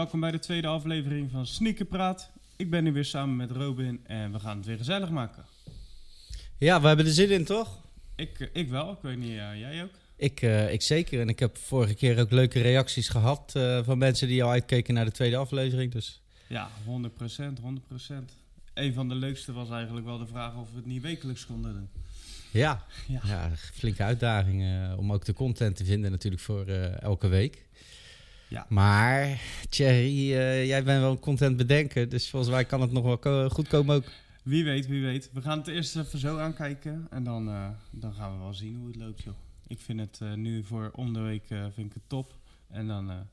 Welkom bij de tweede aflevering van Sneaker Praat. Ik ben hier weer samen met Robin en we gaan het weer gezellig maken. Ja, we hebben er zin in, toch? Ik, eh, ik wel, ik weet niet, eh, jij ook? Ik, eh, ik zeker. En ik heb vorige keer ook leuke reacties gehad eh, van mensen die al uitkeken naar de tweede aflevering. Dus Ja, 100%, 100%. Een van de leukste was eigenlijk wel de vraag of we het niet wekelijks konden doen. ja, Ja. ja flinke uitdaging om ook de content te vinden natuurlijk voor elke week. Ja. Maar Thierry, eh, jij bent wel een content bedenker, dus volgens mij kan het nog wel ko- goed komen ook. Wie weet, wie weet. We gaan het eerst even zo aankijken en dan, eh, dan gaan we wel zien hoe het loopt, joh. Ik vind het eh, nu voor om de week vind ik het top. En dan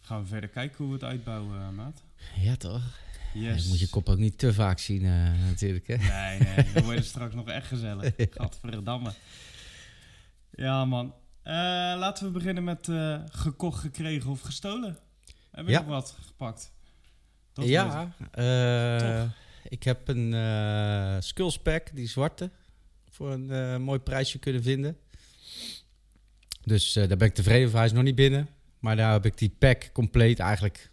gaan we verder kijken hoe we het uitbouwen, maat. Ja, toch? Yes. Je moet je kop ook niet te vaak zien natuurlijk, hè? Nee, nee, dan wordt het straks nog echt gezellig. Gadverdamme. Ja, man. Eh, laten we beginnen met eh, gekocht, gekregen of gestolen. Heb je Ja. nog wat gepakt? Dat ik. ja, eh, ik heb een eh Skullspack, die zwarte, voor een mooi prijsje kunnen vinden. Dus daar ben ik tevreden voor. Hij is nog niet binnen. Maar daar heb ik die pack compleet eigenlijk...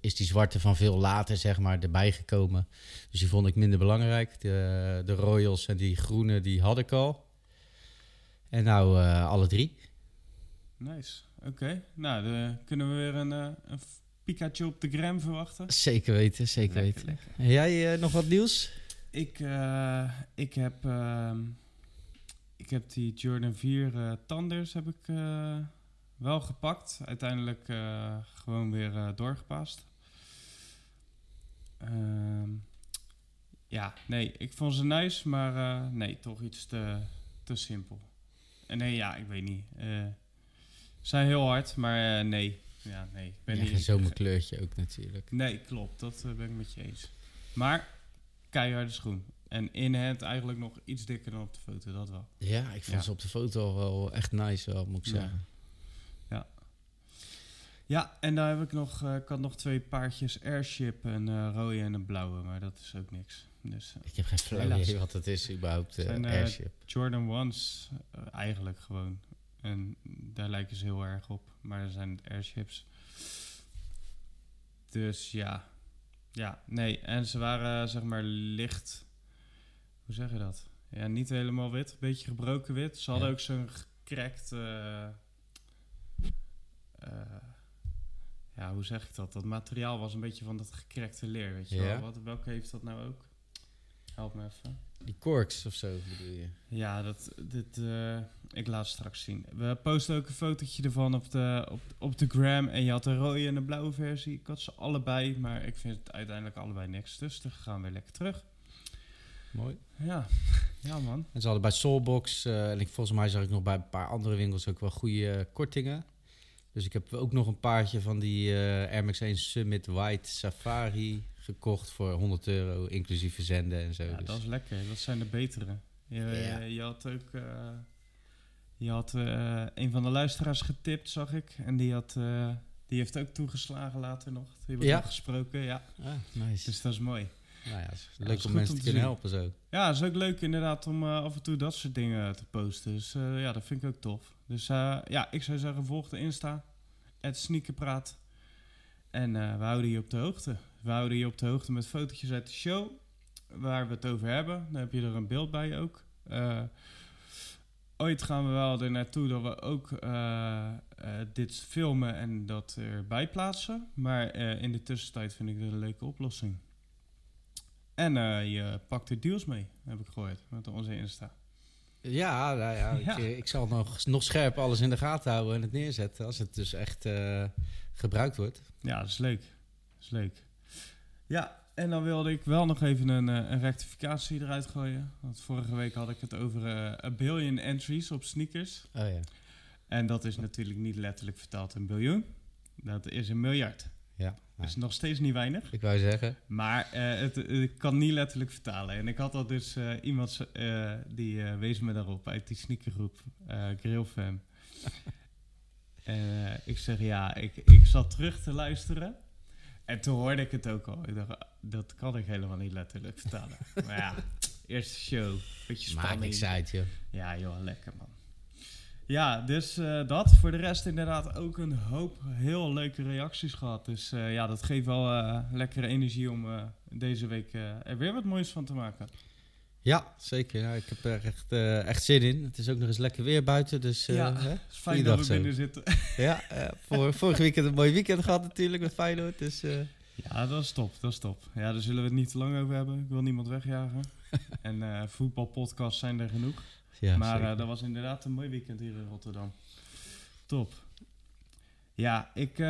Is die zwarte van veel later, zeg maar, erbij gekomen. Dus die vond ik minder belangrijk. De, de Royals en die groene, die had ik al. En nou eh, alle drie. Nice. Oké. Nou, dan kunnen we weer een, eh, een Pikachu op de gram verwachten. Zeker weten, zeker Lekker, weten. lekker. En jij eh, nog wat nieuws? Ik, eh, ik, heb, ehm, ik heb die Jordan 4 eh Thunders heb ik eh, wel gepakt. Uiteindelijk eh, gewoon weer eh, doorgepast. Ehm, ja, nee, ik vond ze nice, maar eh, nee, toch iets te, te simpel. En nee, ja, ik weet niet. eh ze zijn heel hard, maar eh, nee. Ja, nee. Ik ben Ja, niet, zomerkleurtje ook natuurlijk. Nee, klopt. Dat eh, ben ik met je eens. Maar keiharde schoen. En in het eigenlijk nog iets dikker dan op de foto, dat wel. Ja, ik vond Ja. ze op de foto wel echt nice, wel, moet ik Ja. zeggen. Ja, en daar heb ik nog, eh, ik had nog twee paardjes Airship, een eh, rode en een blauwe, maar dat is ook niks. Dus eh, Ik heb geen flauw idee wat het is überhaupt, Zijn, eh, airship. Jordan Ones eigenlijk gewoon. En daar lijken ze heel erg op, maar er zijn het Airships. Dus ja, ja, nee. En ze waren zeg maar licht, hoe zeg je dat? Ja, niet helemaal wit, een beetje gebroken wit. Ze hadden Ja. ook zo'n gekrekt, ja, hoe zeg ik dat? Dat materiaal was een beetje van dat gekrekte leer, weet je Ja. wel? Wat, welke heeft dat nou ook? Help me even. Die corks of zo bedoel je? Ja, dat, dit, eh, ik laat het straks zien. We posten ook een fotootje ervan op de, op, op de gram. En je had de rode en de blauwe versie. Ik had ze allebei, maar ik vind het uiteindelijk allebei niks. Dus dan gaan we weer lekker terug. Mooi. Ja, ja man. En ze hadden bij Soulbox, eh, en ik, volgens mij zag ik nog bij een paar andere winkels ook wel goede eh, kortingen. Dus ik heb ook nog een paardje van die eh Air Max 1 Summit White Safari gekocht voor 100 euro, inclusief verzenden en zo. Ja, dus. dat is lekker. Dat zijn de betere. Je, Ja. je had ook... eh, je had eh, een van de luisteraars getipt, zag ik. En die, had, eh, die heeft ook toegeslagen later nog. Die hebben we Ja? gesproken, ja. Ah, nice. Dus dat is mooi. nou ja, het is Ja, leuk is om mensen om te te kunnen zien. helpen zo. Ja, het is ook leuk inderdaad om af en toe dat soort dingen te posten. Dus eh, ja, dat vind ik ook tof. Dus eh, ja, ik zou zeggen, volg de Insta. Het Sneakerpraat. En eh, we houden je op de hoogte. We houden je op de hoogte met fotootjes uit de show. Waar we het over hebben. Dan heb je er een beeld bij ook. Eh, ooit gaan we wel er naartoe dat we ook eh, eh, dit filmen en dat erbij plaatsen. Maar in de tussentijd vind ik dit een leuke oplossing. En je pakt er deals mee, heb ik gehoord, met onze Insta. Ja, nou ja, Ja. Ik, ik zal nog, nog scherp alles in de gaten houden en het neerzetten als het dus echt gebruikt wordt. Ja, dat is leuk. Dat is leuk. Ja, en dan wilde ik wel nog even een, eh, een rectificatie eruit gooien. Want vorige week had ik het over eh a billion entries op sneakers. Oh ja. En dat is natuurlijk niet letterlijk vertaald in biljoen. Dat is een miljard. Ja, Dat is nog steeds niet weinig. ik wou zeggen. Maar eh, het, ik kan niet letterlijk vertalen. En ik had al dus iemand die wees me daarop uit die sneakergroep, Grillfam. en ik zeg ja, ik, ik zat terug te luisteren. En toen hoorde ik het ook al. Ik dacht, dat kan ik helemaal niet letterlijk vertalen. maar ja, eerste show, beetje Maakt spanning. niks uit, joh. Ja joh, lekker man. Ja, dus eh, dat. Voor de rest inderdaad ook een hoop heel leuke reacties gehad. Dus eh, ja, dat geeft wel eh, lekkere energie om deze week er weer wat moois van te maken. Ja, zeker. Ja, ik heb er echt, eh, echt zin in. Het is ook nog eens lekker weer buiten, dus... eh, Ja. hè? Het is fijn dat we binnen zitten. Ja, eh, voor, vorig weekend een mooi weekend gehad natuurlijk met Feyenoord. Dus Ja, dat is top, dat is top. Ja, daar zullen we het niet te lang over hebben. Ik wil niemand wegjagen. en voetbalpodcasts zijn er genoeg. ja, maar dat was inderdaad een mooi weekend hier in Rotterdam. Top. Ja, ik...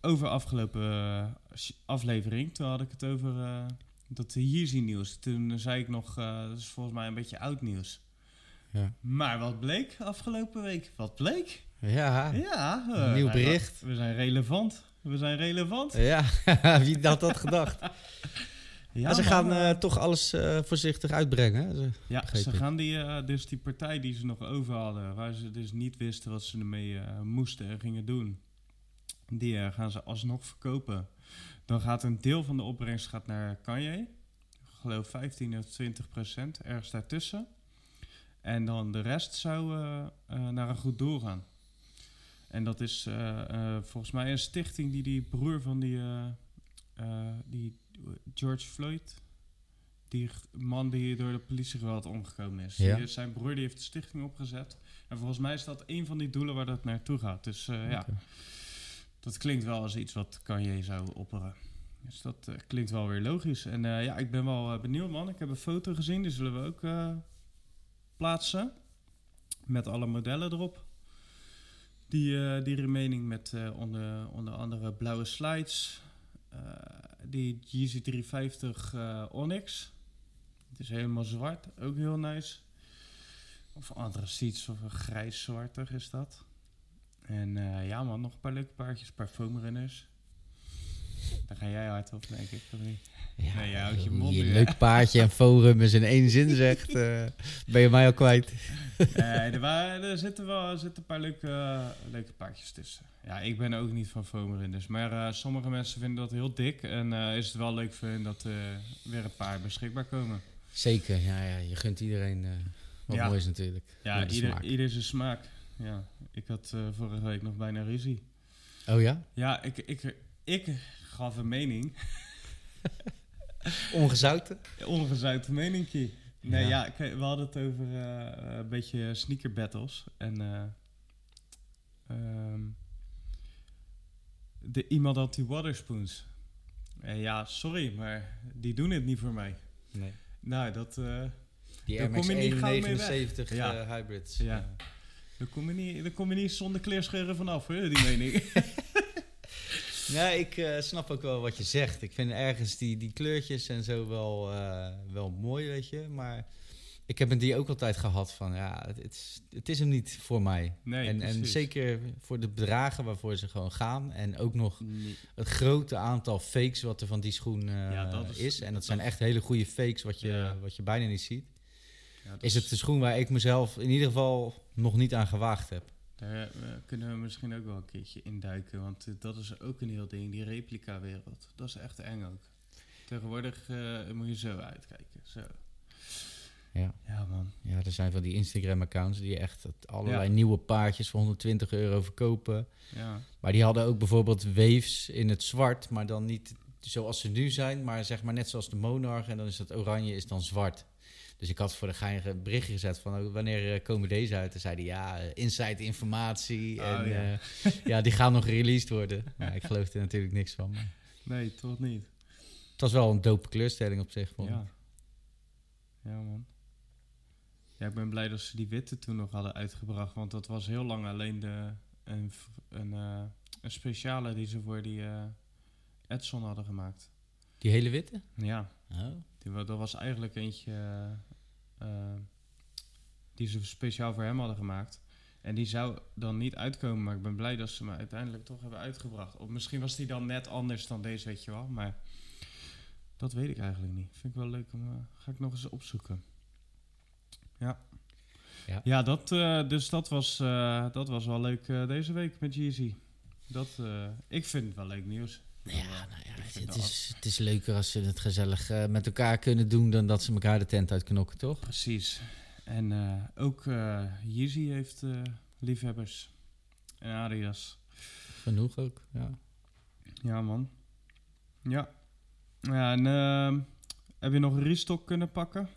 over afgelopen aflevering, toen had ik het over dat Yeezy nieuws. Toen zei ik nog, eh, dat is volgens mij een beetje oud nieuws. Ja. Maar wat bleek afgelopen week? Wat bleek? ja, Ja. Eh, nieuw bericht. We zijn relevant. We zijn relevant. ja. wie had dat gedacht? Ja, ze gaan eh, toch alles voorzichtig uitbrengen. Ze- Ja, ze gaan die, dus die partij die ze nog over hadden, waar ze dus niet wisten wat ze ermee moesten en gingen doen, die gaan ze alsnog verkopen. Dan gaat een deel van de opbrengst gaat naar Kanye. Ik geloof 15 of 20 procent, ergens daartussen. En dan de rest zou eh, eh, naar een goed doel gaan. En dat is eh, volgens mij een stichting die die broer van die, die George Floyd, die man die door de politiegeweld omgekomen is. Ja. Die- zijn broer die heeft de stichting opgezet. En volgens mij is dat een van die doelen waar dat naartoe gaat. Dus ja. Dat klinkt wel als iets wat Kanye zou opperen. Dus dat eh, klinkt wel weer logisch. En eh, ja, ik ben wel eh, benieuwd, man. Ik heb een foto gezien, die zullen we ook plaatsen. Met alle modellen erop. Die, die remaining met onder, onder andere blauwe slides. die Yeezy 350 eh, Onyx. Het is helemaal zwart, ook heel nice. Of antraciets of een grijs-zwartig is dat. En eh, ja man, nog een paar leuke paardjes, een paar foamrunners. Daar ga jij hard op, denk ik, of niet? Ja, Nee, je houdt je mond je leuk paardje en forum in één zin zegt, eh, ben je mij al kwijt. Nee, er, waren, er zitten wel er zitten een paar leuke, eh, leuke paardjes tussen. Ja, ik ben ook niet van foamrunners. Maar eh, sommige mensen vinden dat heel dik. En eh, is het wel leuk voor hen dat er weer een paar beschikbaar komen. Zeker, ja, ja, je gunt iedereen eh, wat Ja. moois natuurlijk. Ja, ieder, ieder zijn smaak. Ja, ik had eh, vorige week nog bijna ruzie. Oh ja? Ja, ik, ik, ik gaf een mening. Ongezouten? Ongezouten meningkie. Nee, Ja. we hadden het over eh, een beetje sneaker battles. En eh, ehm, de, iemand had die waterspoons. En ja, sorry, maar die doen het niet voor mij. Nee. Nou, dat, eh, Die Daar kom je niet gauw mee weg. 79 Ja. eh, hybrids. Ja. Daar, kom je niet, daar kom je niet zonder kleerscheuren vanaf, hoor, die mening. Ja, ik eh, snap ook wel wat je zegt. Ik vind ergens die, die kleurtjes en zo wel, eh, wel mooi, weet je. Maar ik heb die ook altijd gehad van, ja, het, het, is, het is hem niet voor mij. Nee, en, en zeker voor de bedragen waarvoor ze gewoon gaan. En ook nog Nee. het grote aantal fakes wat er van die schoen eh, Ja, dat is, is- En dat dat- zijn echt hele goede fakes wat je, Ja. wat je bijna niet ziet. Ja, Is het de schoen waar ik mezelf in ieder geval nog niet aan gewaagd heb. Daar eh, kunnen we misschien ook wel een keertje induiken. Want eh, dat is ook een heel ding, die replica-wereld. Dat is echt eng ook. Tegenwoordig eh, moet je zo uitkijken. Zo. Ja. Ja, man. Ja, er zijn van die Instagram-accounts die echt allerlei Ja. nieuwe paardjes voor 120 euro verkopen. Ja. Maar die hadden ook bijvoorbeeld waves in het zwart, maar dan niet zoals ze nu zijn, maar zeg maar net zoals de Monarch. En dan is dat oranje is dan zwart. Dus ik had voor de geinige een berichtje gezet van oh, wanneer eh, komen deze uit? En zeiden ja, eh, inside informatie. Oh, en ja. ja. ja, die gaan nog released worden. Nou, ik geloof er natuurlijk niks van. Maar Nee, toch niet. het was wel een dope kleurstelling op zich. Vond ik. Ja. Ja, man. Ja, ik ben blij dat ze die witte toen nog hadden uitgebracht. Want dat was heel lang alleen de, een, een, eh, een speciale die ze voor die eh Edson hadden gemaakt. Die hele witte? Ja, Oh. die, dat was eigenlijk eentje eh, eh, die ze speciaal voor hem hadden gemaakt. En die zou dan niet uitkomen, maar ik ben blij dat ze me uiteindelijk toch hebben uitgebracht. Of misschien was die dan net anders dan deze, weet je wel. Maar dat weet ik eigenlijk niet. Vind ik wel leuk om. eh, ga ik nog eens opzoeken. Ja. Ja. Ja, dat, dus dat was, dat was wel leuk deze week met Jeezy. Dat, ik vind het wel leuk nieuws. Ja, nou ja, het, is, het is leuker als ze het gezellig eh, met elkaar kunnen doen dan dat ze elkaar de tent uitknokken, toch? Precies. En eh, ook eh Yeezy heeft liefhebbers. En Adidas. Genoeg ook, ja. Ja, man. Ja. Ja, en ehm, heb je nog restock kunnen pakken?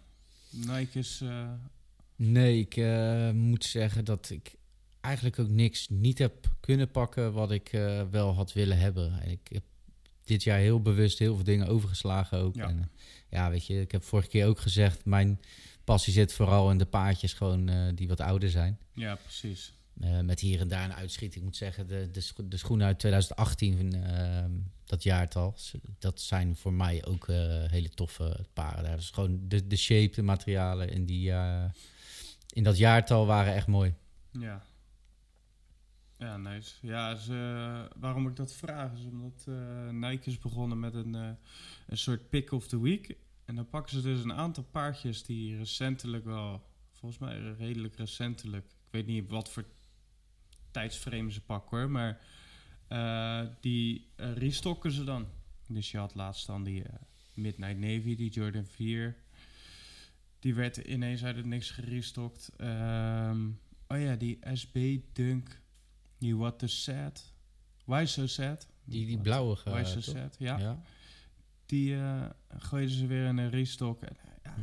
Nike is... Nee, ik moet zeggen dat ik eigenlijk ook niks niet heb kunnen pakken wat ik wel had willen hebben. En ik heb dit jaar heel bewust heel veel dingen overgeslagen ook. Ja. En, eh, ja, weet je, ik heb vorige keer ook gezegd, mijn passie zit vooral in de paardjes gewoon eh, die wat ouder zijn. ja, precies. Eh, met hier en daar een uitschieting. Ik moet zeggen, de, de, scho- de schoenen uit 2018, ehm, dat jaartal, dat zijn voor mij ook hele toffe paren. Dat is gewoon de, de shape, de materialen in, die, in dat jaartal waren echt mooi. Ja. Ja, nice. Ja, ze, waarom ik dat vraag is omdat eh, Nike is begonnen met een, eh, een soort pick of the week. En dan pakken ze dus een aantal paardjes die recentelijk wel, volgens mij redelijk recentelijk, ik weet niet wat voor tijdsframe ze pakken hoor, maar eh, die restocken ze dan. Dus je had laatst dan die Midnight Navy, die Jordan 4. Die werd ineens uit het niks gerestokt. Ehm, oh ja, die SB Dunk. Die What the Sad. Why So Sad? Die, die blauwe. Why eh, So? Sad, ja. ja. Die eh gooiden ze weer in een restock. En, eh, ja, Hm.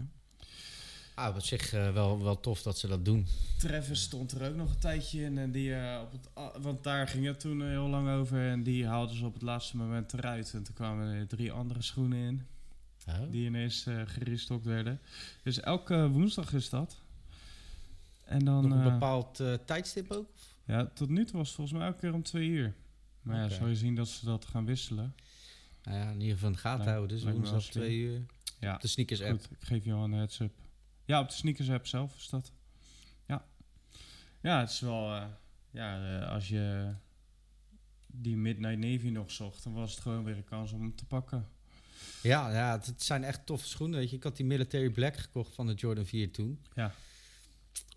Ah, op zich wel, wel tof dat ze dat doen. Travis stond er ook nog een tijdje in. En die, op het, want daar ging het toen heel lang over. En die haalden ze op het laatste moment eruit. En toen kwamen er drie andere schoenen in. Oh. Die ineens eh gerestokt werden. Dus elke woensdag is dat. En dan... Nog een bepaald tijdstip ook? Ja, tot nu toe was het volgens mij elke keer om twee uur. Maar ja, zou je zien dat ze dat gaan wisselen. Nou ja, in ieder geval in de gaten houden. Dus woensdag twee uur. Ja, Op de sneakers app. goed. Ik geef al een heads up. Ja, op de sneakers app zelf is dat. Ja. Ja, het is wel... eh, ja, eh, als je die Midnight Navy nog zocht, dan was het gewoon weer een kans om hem te pakken. Ja, ja, het, het zijn echt toffe schoenen. Weet je. Ik had die Military Black gekocht van de Jordan 4 toen. Ja.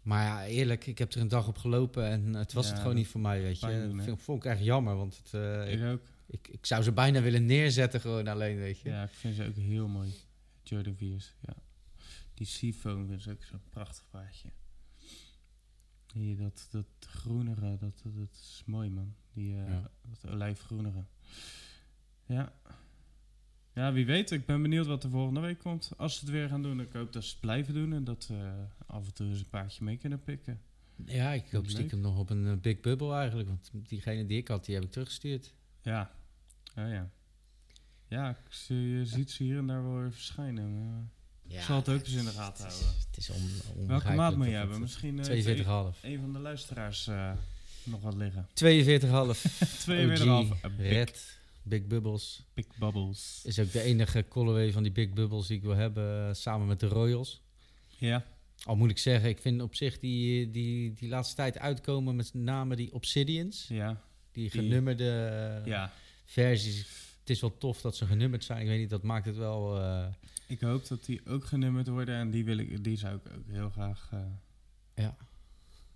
Maar ja, eerlijk, ik heb er een dag op gelopen en het was Ja, het gewoon niet voor mij, weet je. Dat vond ik echt jammer, want het, eh, ik, Ik ook. ik, ik zou ze bijna willen neerzetten gewoon alleen, weet je. Ja, ik vind ze ook heel mooi. Jordan 4's, ja. Die Seafoam is ook zo'n prachtig paardje. Hier, dat, dat groenere, dat, dat, is mooi man. Die, eh Ja. dat olijfgroenere. Ja. Ja, wie weet. Ik ben benieuwd wat er volgende week komt. Als ze het weer gaan doen. Ik hoop dat ze het blijven doen. En dat we af en toe eens een paardje mee kunnen pikken. Ja, ik hoop stiekem nog op een eh, Big Bubble eigenlijk. Want diegene die ik had, die heb ik teruggestuurd. Ja. Oh ja. Ja, ik je ziet ze hier en daar wel weer verschijnen. maar- Ja, zal het ook eens in de gaten houden. Het is on, Welke maat moet je hebben? Misschien eh, 42,5. een van de luisteraars eh, nog wat liggen. 42,5. 42,5. OG, A big, Red, Big Bubbles. big bubbles. Is ook de enige colorway van die Big Bubbles die ik wil hebben, eh, samen met de Royals. Ja. Al moet ik zeggen, ik vind op zich die, die, die laatste tijd uitkomen met name die Obsidians. Ja. Die genummerde eh, ja. versies. Het is wel tof dat ze genummerd zijn. Ik weet niet, dat maakt het wel... eh, Ik hoop dat die ook genummerd worden. En die, wil ik, die zou ik ook heel graag eh, Ja.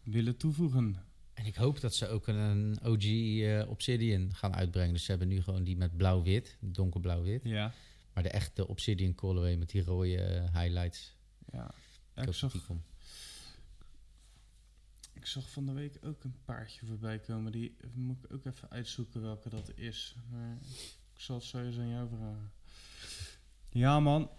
willen toevoegen. En ik hoop dat ze ook een OG eh, Obsidian gaan uitbrengen. Dus ze hebben nu gewoon die met blauw-wit, donkerblauw-wit. Ja. Maar de echte Obsidian colorway met die rode eh, highlights. ja. Ik ik, zag, die ik zag van de week ook een paardje voorbij komen. Die moet ik ook even uitzoeken welke dat is. Maar ik zal het zo eens aan jou vragen. Ja, man.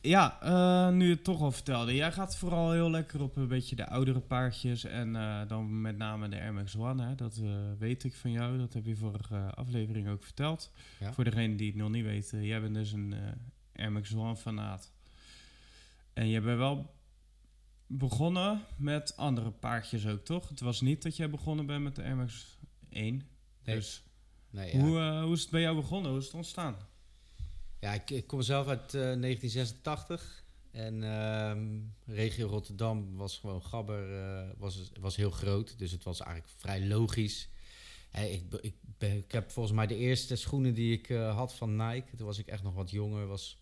Ja, eh, nu je het toch al vertelde. Jij gaat vooral heel lekker op een beetje de oudere paardjes. En eh, dan met name de Air Max One. Hè? Dat eh, weet ik van jou. Dat heb je vorige aflevering ook verteld. Ja. Voor degene die het nog niet weten. Jij bent dus een Air Max One fanaat. En je bent wel begonnen met andere paardjes ook, toch? Het was niet dat jij begonnen bent met de Air Max 1. Nee. Dus Nee, ja. hoe, hoe is het bij jou begonnen? Hoe is het ontstaan? Ja, ik, ik kom zelf uit eh, 1986. En ehm, regio Rotterdam was gewoon gabber, eh, was, was heel groot. Dus het was eigenlijk vrij logisch. Hey, ik, ik, ben- ik heb volgens mij de eerste schoenen die ik eh, had van Nike. Toen was ik echt nog wat jonger. Was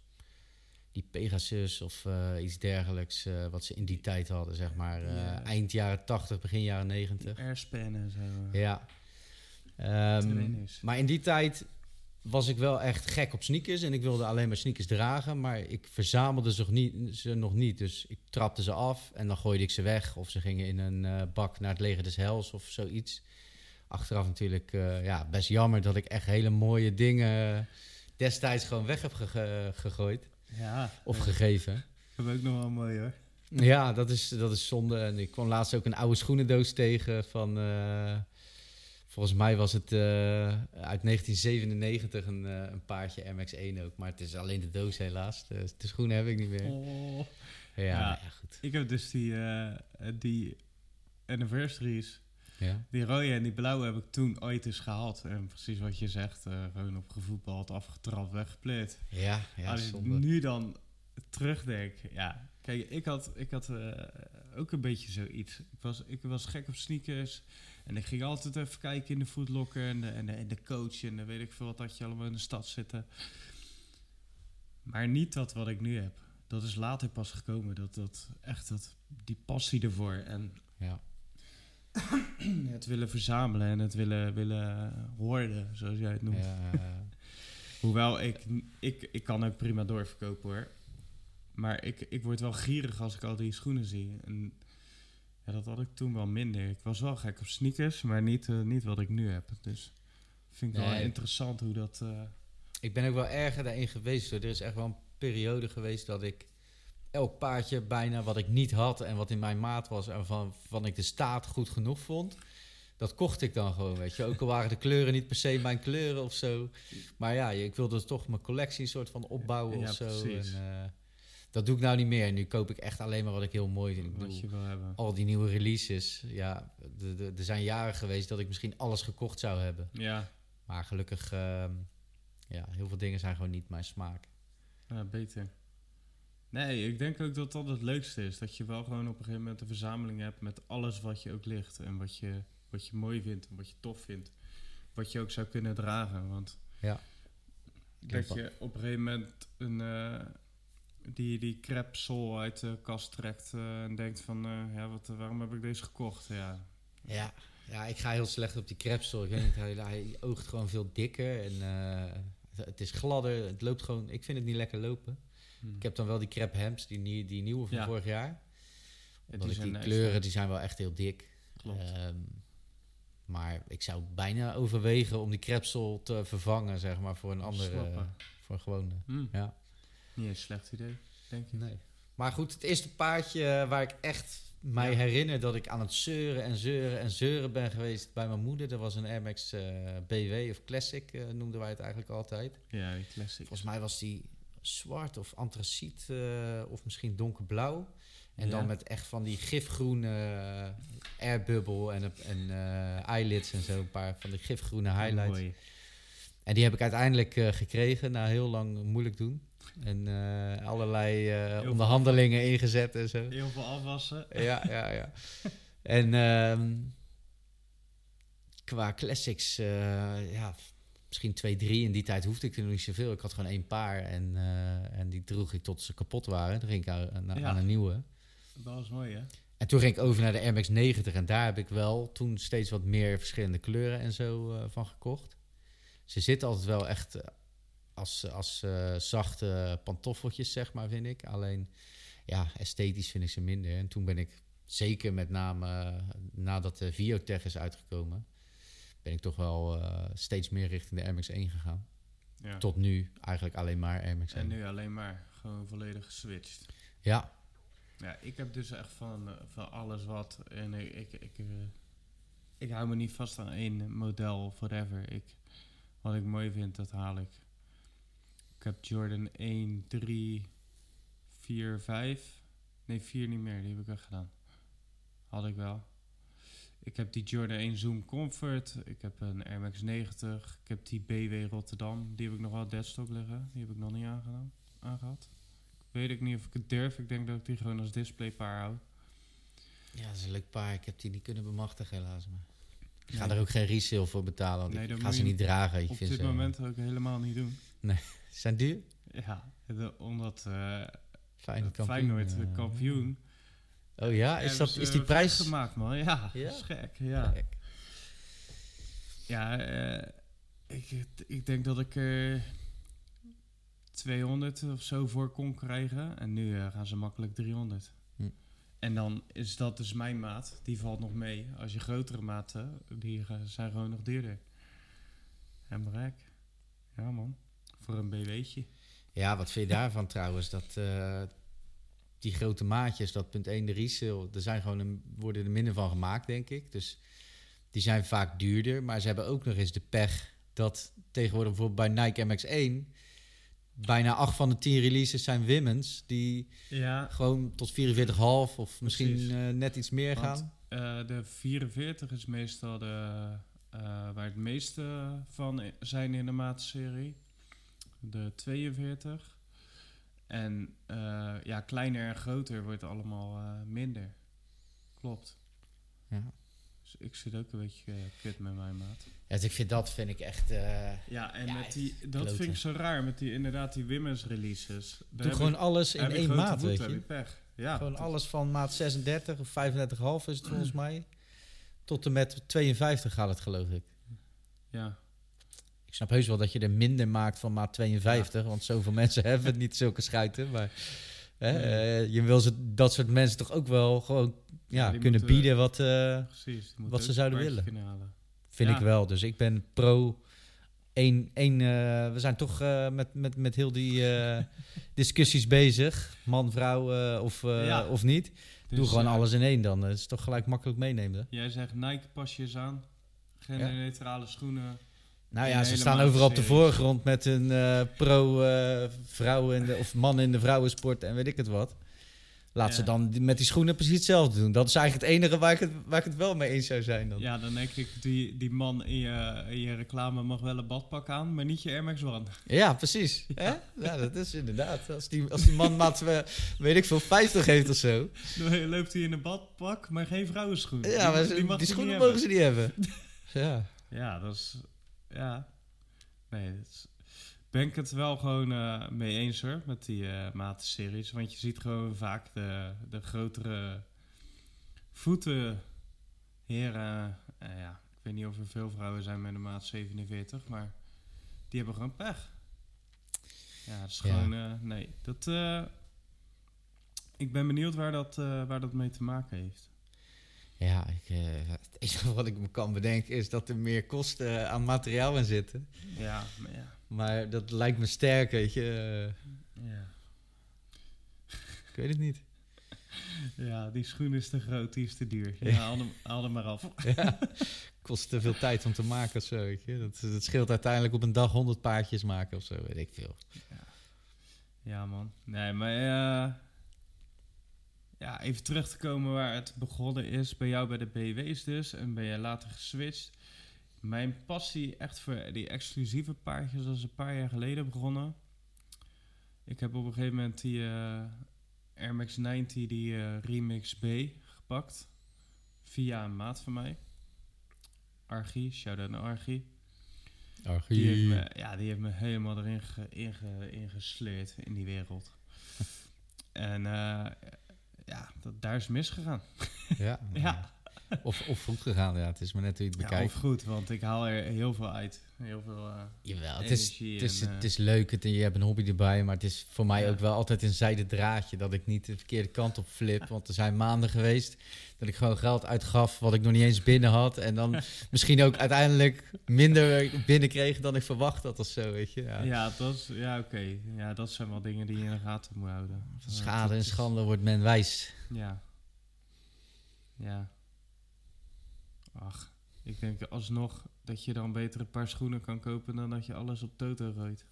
die Pegasus of eh, iets dergelijks. eh, wat ze in die tijd hadden, zeg maar. eh, Ja. Eind jaren 80, begin jaren 90. Airspan en zo. eh, Ja. Ehm, maar in die tijd was ik wel echt gek op sneakers. En ik wilde alleen maar sneakers dragen. Maar ik verzamelde ze nog niet. Ze nog niet dus ik trapte ze af en dan gooide ik ze weg. Of ze gingen in een eh, bak naar het leger des hels of zoiets. Achteraf natuurlijk eh, ja, best jammer dat ik echt hele mooie dingen destijds gewoon weg heb ge- gegooid. Ja. Of gegeven. Dat is ook nog wel mooi hoor. Ja, dat is, dat is zonde. En ik kwam laatst ook een oude schoenendoos tegen van... eh, volgens mij was het eh, uit 1997 een, eh, een paardje MX-1 ook. Maar het is alleen de doos helaas. De, de schoenen heb ik niet meer. Oh. Ja, Ja. nou ja, goed. Ik heb dus die, eh, die anniversaries, Ja. die rode en die blauwe heb ik toen ooit eens gehaald. En precies wat je zegt, eh, gewoon op gevoetbald, afgetrapt, weggepleed. Ja, ja, Als ik nu dan terugdenk, ja. Kijk, ik had, ik had eh, ook een beetje zoiets. Ik was, ik was gek op sneakers. En ik ging altijd even kijken in de foodlocker en de, en de, en de coach. En dan weet ik veel wat dat je allemaal in de stad zitten. Maar niet dat wat ik nu heb. Dat is later pas gekomen. Dat, dat echt dat, die passie ervoor. En Ja. het willen verzamelen en het willen, willen hoorden, zoals jij het noemt. Ja, ja. Hoewel ik, ik, ik kan ook prima doorverkopen hoor. Maar ik, ik word wel gierig als ik al die schoenen zie. En ja, dat had ik toen wel minder. Ik was wel gek op sneakers, maar niet, eh, niet wat ik nu heb. Dus vind ik wel interessant hoe dat... eh, Ik ben ook wel erger daarin geweest. Hoor. Er is echt wel een periode geweest dat ik elk paardje bijna wat ik niet had en wat in mijn maat was en van, van ik de staat goed genoeg vond. Dat kocht ik dan gewoon, weet je. Ook al waren de kleuren niet per se mijn kleuren of zo. Maar ja, ik wilde toch mijn collectie een soort van opbouwen Ja, of zo. En, eh, dat doe ik nou niet meer. Nu koop ik echt alleen maar wat ik heel mooi vind. Ik wat je wil hebben. al die nieuwe releases. Ja, er zijn jaren geweest dat ik misschien alles gekocht zou hebben. Ja, Maar gelukkig, ehm, ja, heel veel dingen zijn gewoon niet mijn smaak. ja, beter. Nee, ik denk ook dat dat het leukste is. Dat je wel gewoon op een gegeven moment een verzameling hebt met alles wat je ook ligt. En wat je, wat je mooi vindt en wat je tof vindt. Wat je ook zou kunnen dragen. Want Ja. dat je op een gegeven moment een, eh, die, die crepe sol uit de kast trekt eh, en denkt van... eh, ja, wat, waarom heb ik deze gekocht? Ja, Ja, ja, ik ga heel slecht op die crepsel. Ik weet niet, hij, hij oogt gewoon veel dikker en eh, het is gladder. Het loopt gewoon, ik vind het niet lekker lopen. hm. Ik heb dan wel die crepe hemps, die, nie- die nieuwe van Ja. vorig jaar. Ja, die kleuren, eh, die zijn wel echt heel dik. Klopt. Ehm, maar ik zou bijna overwegen om die crepsel te vervangen, zeg maar, voor een andere, Slappen. voor een gewone. Hm. Ja. Niet een slecht idee, denk ik. Nee. Maar goed, het eerste paardje waar ik echt mij Ja. herinner dat ik aan het zeuren en zeuren en zeuren ben geweest bij mijn moeder. Dat was een Air Max eh, BW of Classic, eh, noemden wij het eigenlijk altijd. Ja, die classic. Volgens mij was die zwart of antraciet eh, of misschien donkerblauw. En Ja. dan met echt van die gifgroene airbubble en, en eyelids en zo. Een paar van die gifgroene highlights. Mooi. En die heb ik uiteindelijk gekregen na heel lang moeilijk doen. En eh, allerlei eh, veel onderhandelingen ingezet en zo. Heel veel afwassen. Ja, ja, ja. En ehm, qua classics, eh, ja, misschien twee, drie. In die tijd hoefde ik er nog niet zoveel. Ik had gewoon één paar en, en die droeg ik tot ze kapot waren. Toen ging ik aan, aan- Ja. aan een nieuwe. Dat was mooi, hè? En toen ging ik over naar de Max 90 en daar heb ik wel toen steeds wat meer verschillende kleuren en zo van gekocht. Ze zitten altijd wel echt als, als eh, zachte pantoffeltjes, zeg maar, vind ik. Alleen, ja, esthetisch vind ik ze minder. En toen ben ik zeker met name eh, nadat de Viotech is uitgekomen, ben ik toch wel eh, steeds meer richting de Air Max 1 gegaan. Ja. Tot nu eigenlijk alleen maar Air Max 1. En nu alleen maar gewoon volledig geswitcht. Ja, Ja, ik heb dus echt van, van alles wat. En ik, ik, ik, ik hou me niet vast aan één model of whatever. Ik, wat ik mooi vind, dat haal ik. Ik heb Jordan 1, 3, 4, 5. Nee, 4 niet meer. Die heb ik weggedaan. Had ik wel. Ik heb die Jordan 1 Zoom Comfort. Ik heb een Air Max 90. Ik heb die BW Rotterdam. Die heb ik nog wel deadstock liggen. Die heb ik nog niet aangedaan, aangehad. Weet ik niet of ik het durf. Ik denk dat ik die gewoon als displaypaar hou. ja, dat is een leuk paar. Ik heb die niet kunnen bemachtigen helaas. Maar ik ga Nee. er ook geen resale voor betalen, want Nee, ik ga ze niet dragen. Ik Op vind dit ze, moment ook helemaal niet doen. Ze zijn duur. Ja, de- omdat eh Feyenoord kampioen. Feyenoord eh, eh, kampioen. Oh ja, is, dat, is die prijs... gemaakt man? Ja, Ja? gek. Ja, ja eh, Ik, ik denk dat ik er 200 of zo voor kon krijgen. En nu eh, gaan ze makkelijk 300. Hm. En dan is dat dus mijn maat. Die valt nog mee. Als je grotere maten, die zijn gewoon nog duurder. En bereik. Ja man. Voor een BW'tje. Ja, wat vind je daarvan trouwens? Dat eh, die grote maatjes, dat punt 1 de resale, er zijn gewoon een, worden er minder van gemaakt, denk ik. Dus die zijn vaak duurder. Maar ze hebben ook nog eens de pech dat tegenwoordig bijvoorbeeld bij Nike MX1 bijna 8 van de 10 releases zijn women's die Ja. gewoon tot 44,5 of misschien eh, net iets meer Want, gaan. eh, de 44 is meestal de, waar het meeste van zijn in de maatserie. De 42. En eh, ja, kleiner en groter wordt allemaal eh, minder. Klopt. Ja. Dus ik zit ook een beetje eh, kut met mijn maat. Ja, dus ik vind dat vind ik echt. Ja, en Ja, met die, dat kloten. vind ik zo raar met die inderdaad die women's releases. Daar doe gewoon ik- alles in één maat, weet je. pech. Ja, Gewoon alles van maat 36 of 35,5 is het volgens mij. Tot en met 52 gaat het, geloof ik. Ja, snap heus wel dat je er minder maakt van maat 52, want zoveel mensen hebben niet zulke schuiten. Maar hè, Nee. eh, je wil ze, dat soort mensen toch ook wel gewoon ja, kunnen bieden wat, eh, precies. Wat ze zouden een willen. vind Ja. ik wel. Dus ik ben pro. Eén, één, eh, we zijn toch met, met, met heel die discussies bezig. Man, vrouw of, of niet. Doe Dus, gewoon alles in één dan. Dat is toch gelijk makkelijk meenemen. Jij zegt Nike pasjes aan. Genderneutrale schoenen. Nou ja, ze staan overal op de voorgrond met hun eh, pro eh, in de, of man in de vrouwensport en weet ik het wat. Laat ze Ja. dan die- met die schoenen precies hetzelfde doen. Dat is eigenlijk het enige waar ik het, waar ik het wel mee eens zou zijn. Dan. Ja, dan denk ik, die, die man in je, in je reclame mag wel een badpak aan, maar niet je Air Max One. Ja, precies. Hè? Ja, dat is inderdaad. Als die, als die man maat, eh, weet ik veel, 50 heeft of zo. Dan loopt hij in een badpak, maar geen vrouwenschoen. Ja, maar die, hij schoenen mogen ze niet hebben. Ja. Ja, dat is... Ja. Nee, dat is- ben ik het wel gewoon eh, mee eens hoor, met die eh matenseries. Want je ziet gewoon vaak de, de grotere voeten heren. eh, ja, ik weet niet of er veel vrouwen zijn met een maat 47, maar die hebben gewoon pech. Ja, dat is Ja. gewoon... nee, dat... ik ben benieuwd waar dat, waar dat mee te maken heeft. Ja, ik, eh, het enige wat ik me kan bedenken is dat er meer kosten aan materiaal in zitten. Ja, maar ja. Maar dat lijkt me sterk, weet je. Ja. ik weet het niet. Ja, die schoen is te groot, die is te duur. Ja, Ja. haal, hem, haal hem maar af. Ja, kost te veel tijd om te maken of zo, weet je. Dat, dat scheelt uiteindelijk op een dag 100 paardjes maken of zo, weet ik veel. Ja, man. Nee, maar eh, ja, even terug te komen waar het begonnen is. Bij jou bij de BW's dus. En ben je later geswitcht. Mijn passie echt voor die exclusieve paardjes was een paar jaar geleden begonnen. Ik heb op een gegeven moment die eh Air Max 90, die eh, Remix B, gepakt. Via een maat van mij. Archie, shout-out naar Archie. Die heeft, me, ja, die heeft me helemaal erin ge, inge, ingesleurd in die wereld. en eh, ja, dat, daar is misgegaan. Ja, Ja. Of, of goed gegaan, ja. Het is maar net hoe je het Ja, bekijkt. of goed, want ik haal er heel veel uit. Heel veel... eh, Jawel, het is, het, is, en, eh, het is leuk, het, je hebt een hobby erbij, maar het is voor mij Ja. ook wel altijd een zijde draadje dat ik niet de verkeerde kant op flip. Want er zijn maanden geweest dat ik gewoon geld uitgaf wat ik nog niet eens binnen had. En dan misschien ook uiteindelijk minder binnenkreeg dan ik verwacht had of zo, weet je. Ja. ja, dat is, ja oké. Ja, dat zijn wel dingen die je in de gaten moet houden. Van Ja, schade en schande wordt men wijs. Ja. Ja. Ach, ik denk alsnog dat je dan beter een paar schoenen kan kopen dan dat je alles op Toto gooit.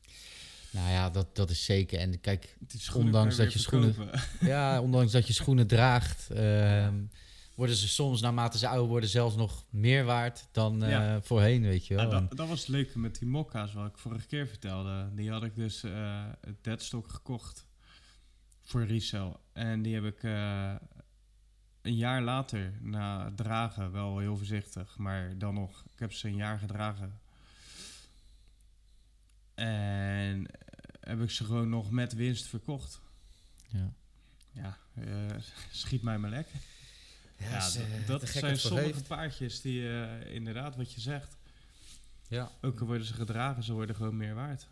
Nou ja, dat, dat is zeker. En kijk, Ondanks dat je schoenen- verkopen. ja, ondanks dat je schoenen draagt, ehm, worden ze soms naarmate ze ouder worden zelfs nog meer waard dan eh, Ja. voorheen, weet je wel. Ja, dat, dat was het leuke met die mokka's, wat ik vorige keer vertelde. Die had ik dus het deadstock gekocht voor resale. En die heb ik eh, een jaar later, na het dragen, wel heel voorzichtig, maar dan nog, ik heb ze een jaar gedragen. En eh, heb ik ze gewoon nog met winst verkocht. ja. Ja, eh, schiet mij maar lekker. Ja, is, dat, zijn sommige heeft. paardjes die, eh, inderdaad, wat je zegt. Ja. Ook al worden ze gedragen, ze worden gewoon meer waard.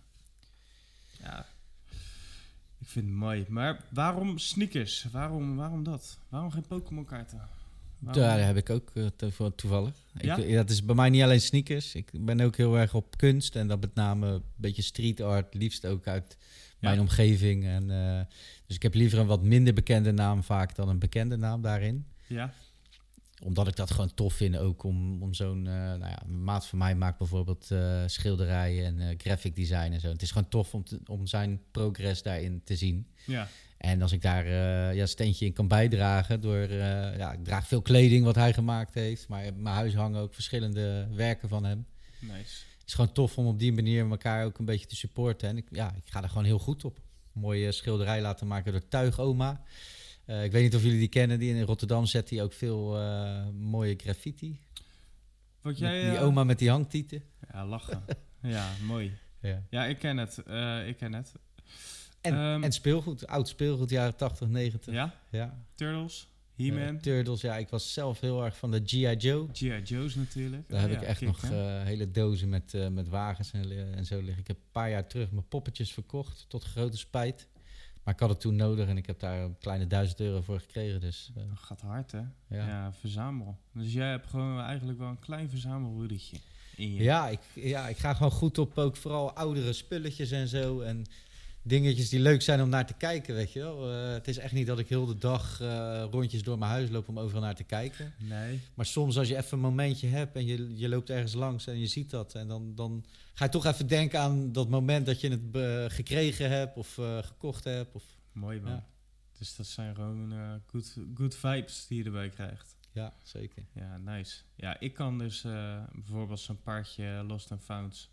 Ja, ik vind het mooi. Maar waarom sneakers? Waarom, waarom dat? Waarom geen Pokémon kaarten? Waarom- Daar heb ik ook eh, to- toevallig. Ja? Ik, dat is bij mij niet alleen sneakers. Ik ben ook heel erg op kunst. En dat met name een beetje street art. Liefst ook uit mijn omgeving. En, eh, dus ik heb liever een wat minder bekende naam vaak dan een bekende naam daarin. Ja, Omdat ik dat gewoon tof vind ook om, om zo'n... eh, nou ja, maat van mij maakt bijvoorbeeld eh, schilderijen en eh, graphic design en zo. Het is gewoon tof om, te- om zijn progress daarin te zien. ja, En als ik daar ja, een steentje in kan bijdragen door... ja, ik draag veel kleding wat hij gemaakt heeft. Maar in mijn huis hangen ook verschillende werken van hem. nice. Het is gewoon tof om op die manier elkaar ook een beetje te supporten. En ik, ja, ik ga er gewoon heel goed op. Een mooie schilderij laten maken door Tuigoma. Eh ik weet niet of jullie die kennen. Die in Rotterdam zet die ook veel eh, mooie graffiti. Wat jij... die eh, oma met die hangtieten. Ja, lachen. ja, mooi. Ja. Ja, ik ken het. ik ken het. En, Ehm, en speelgoed. Oud speelgoed, jaren 80, 90. Ja, Ja. Turtles, He-Man, Turtles, ja. Ik was zelf heel erg van de G.I. Joe. G.I. Joe's natuurlijk. Daar heb Ja, ik echt nog eh, hele dozen met, met wagens en, en zo liggen. Ik heb een paar jaar terug mijn poppetjes verkocht, tot grote spijt. Maar ik had het toen nodig en ik heb daar een kleine duizend euro voor gekregen. Dus eh, Dat gaat hard, hè? ja. Ja. verzamel. Dus jij hebt gewoon eigenlijk wel een klein verzamelroedertje in je. Ja, ik, ja, ik ga gewoon goed op ook vooral oudere spulletjes en zo. En dingetjes die leuk zijn om naar te kijken, weet je wel. Eh, het is echt niet dat ik heel de dag eh, rondjes door mijn huis loop om overal naar te kijken. Nee. Maar soms als je even een momentje hebt en je, je loopt ergens langs en je ziet dat. En dan, dan ga je toch even denken aan dat moment dat je het eh, gekregen hebt of eh, gekocht hebt. Of, Mooi man. Ja. Dus dat zijn gewoon eh good, good vibes die je erbij krijgt. ja, zeker. Ja, nice. Ja, ik kan dus bijvoorbeeld zo'n paardje Lost and Founds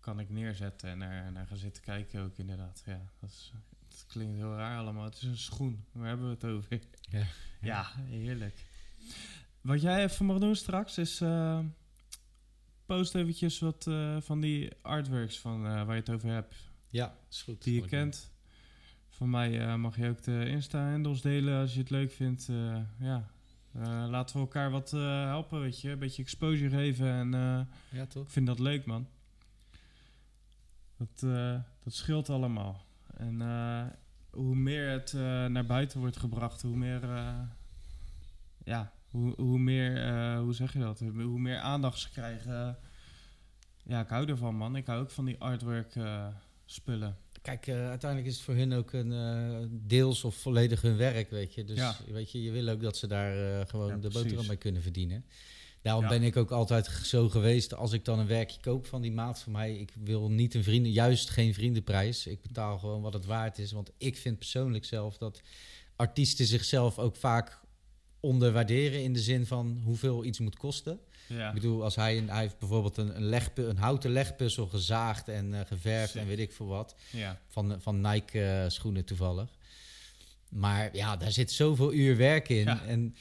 kan ik neerzetten en naar, naar gaan zitten kijken ook inderdaad. Ja, dat, is, dat klinkt heel raar allemaal. Het is een schoen. Waar hebben we het over? Ja. Ja, heerlijk. Wat jij even mag doen straks is post eventjes wat eh, van die artworks van eh, waar je het over hebt. Ja, is goed. Die je kent. Van mij eh, mag je ook de Insta-handles delen als je het leuk vindt. Ja. Laten we elkaar wat helpen, weet je. Een beetje exposure geven. En goed. Ja, toch? ik vind dat leuk, man. Dat, dat scheelt allemaal. En hoe meer het naar buiten wordt gebracht, hoe meer... ja, hoe, hoe meer... eh, hoe zeg je dat? Hoe meer aandacht ze krijgen. ja, ik hou ervan, man. Ik hou ook van die artwork eh, spullen. Kijk, eh, uiteindelijk is het voor hun ook een deels of volledig hun werk, weet je. Dus Ja. weet je, je wil ook dat ze daar gewoon Ja, de precies. boterham mee kunnen verdienen. Daarom Ja. ben ik ook altijd zo geweest, als ik dan een werkje koop van die maat van mij, ik wil niet een vrienden, juist geen vriendenprijs. Ik betaal gewoon wat het waard is, want ik vind persoonlijk zelf dat artiesten zichzelf ook vaak onderwaarderen in de zin van hoeveel iets moet kosten. Ja, Ik bedoel, als hij, een, hij heeft bijvoorbeeld een, een, legpu- een houten legpuzzel gezaagd en eh, geverfd en weet ik veel wat. ja. Van, van Nike eh, schoenen toevallig. Maar ja, daar zit zoveel uur werk in. Ja. En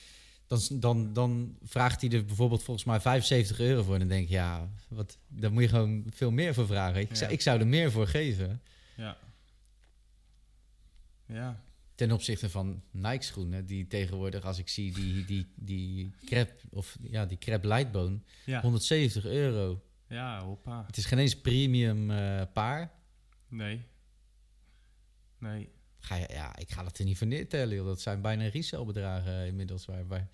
dan, dan, dan vraagt hij er bijvoorbeeld volgens mij 75 euro voor. En dan denk ik, ja, wat, daar moet je gewoon veel meer voor vragen. Ik, zou, ik zou er meer voor geven. Ja. Ja. Ten opzichte van Nike schoenen, die tegenwoordig, als ik zie die, die, die crepe, of ja, die crepe lightbone, Ja. 170 euro. Ja, hoppa. Het is geen eens premium eh, paar. Nee. Nee. Ga je, ja, ik ga dat er niet voor neertellen. Joh. Dat zijn bijna resale-bedragen eh, inmiddels waar, waar,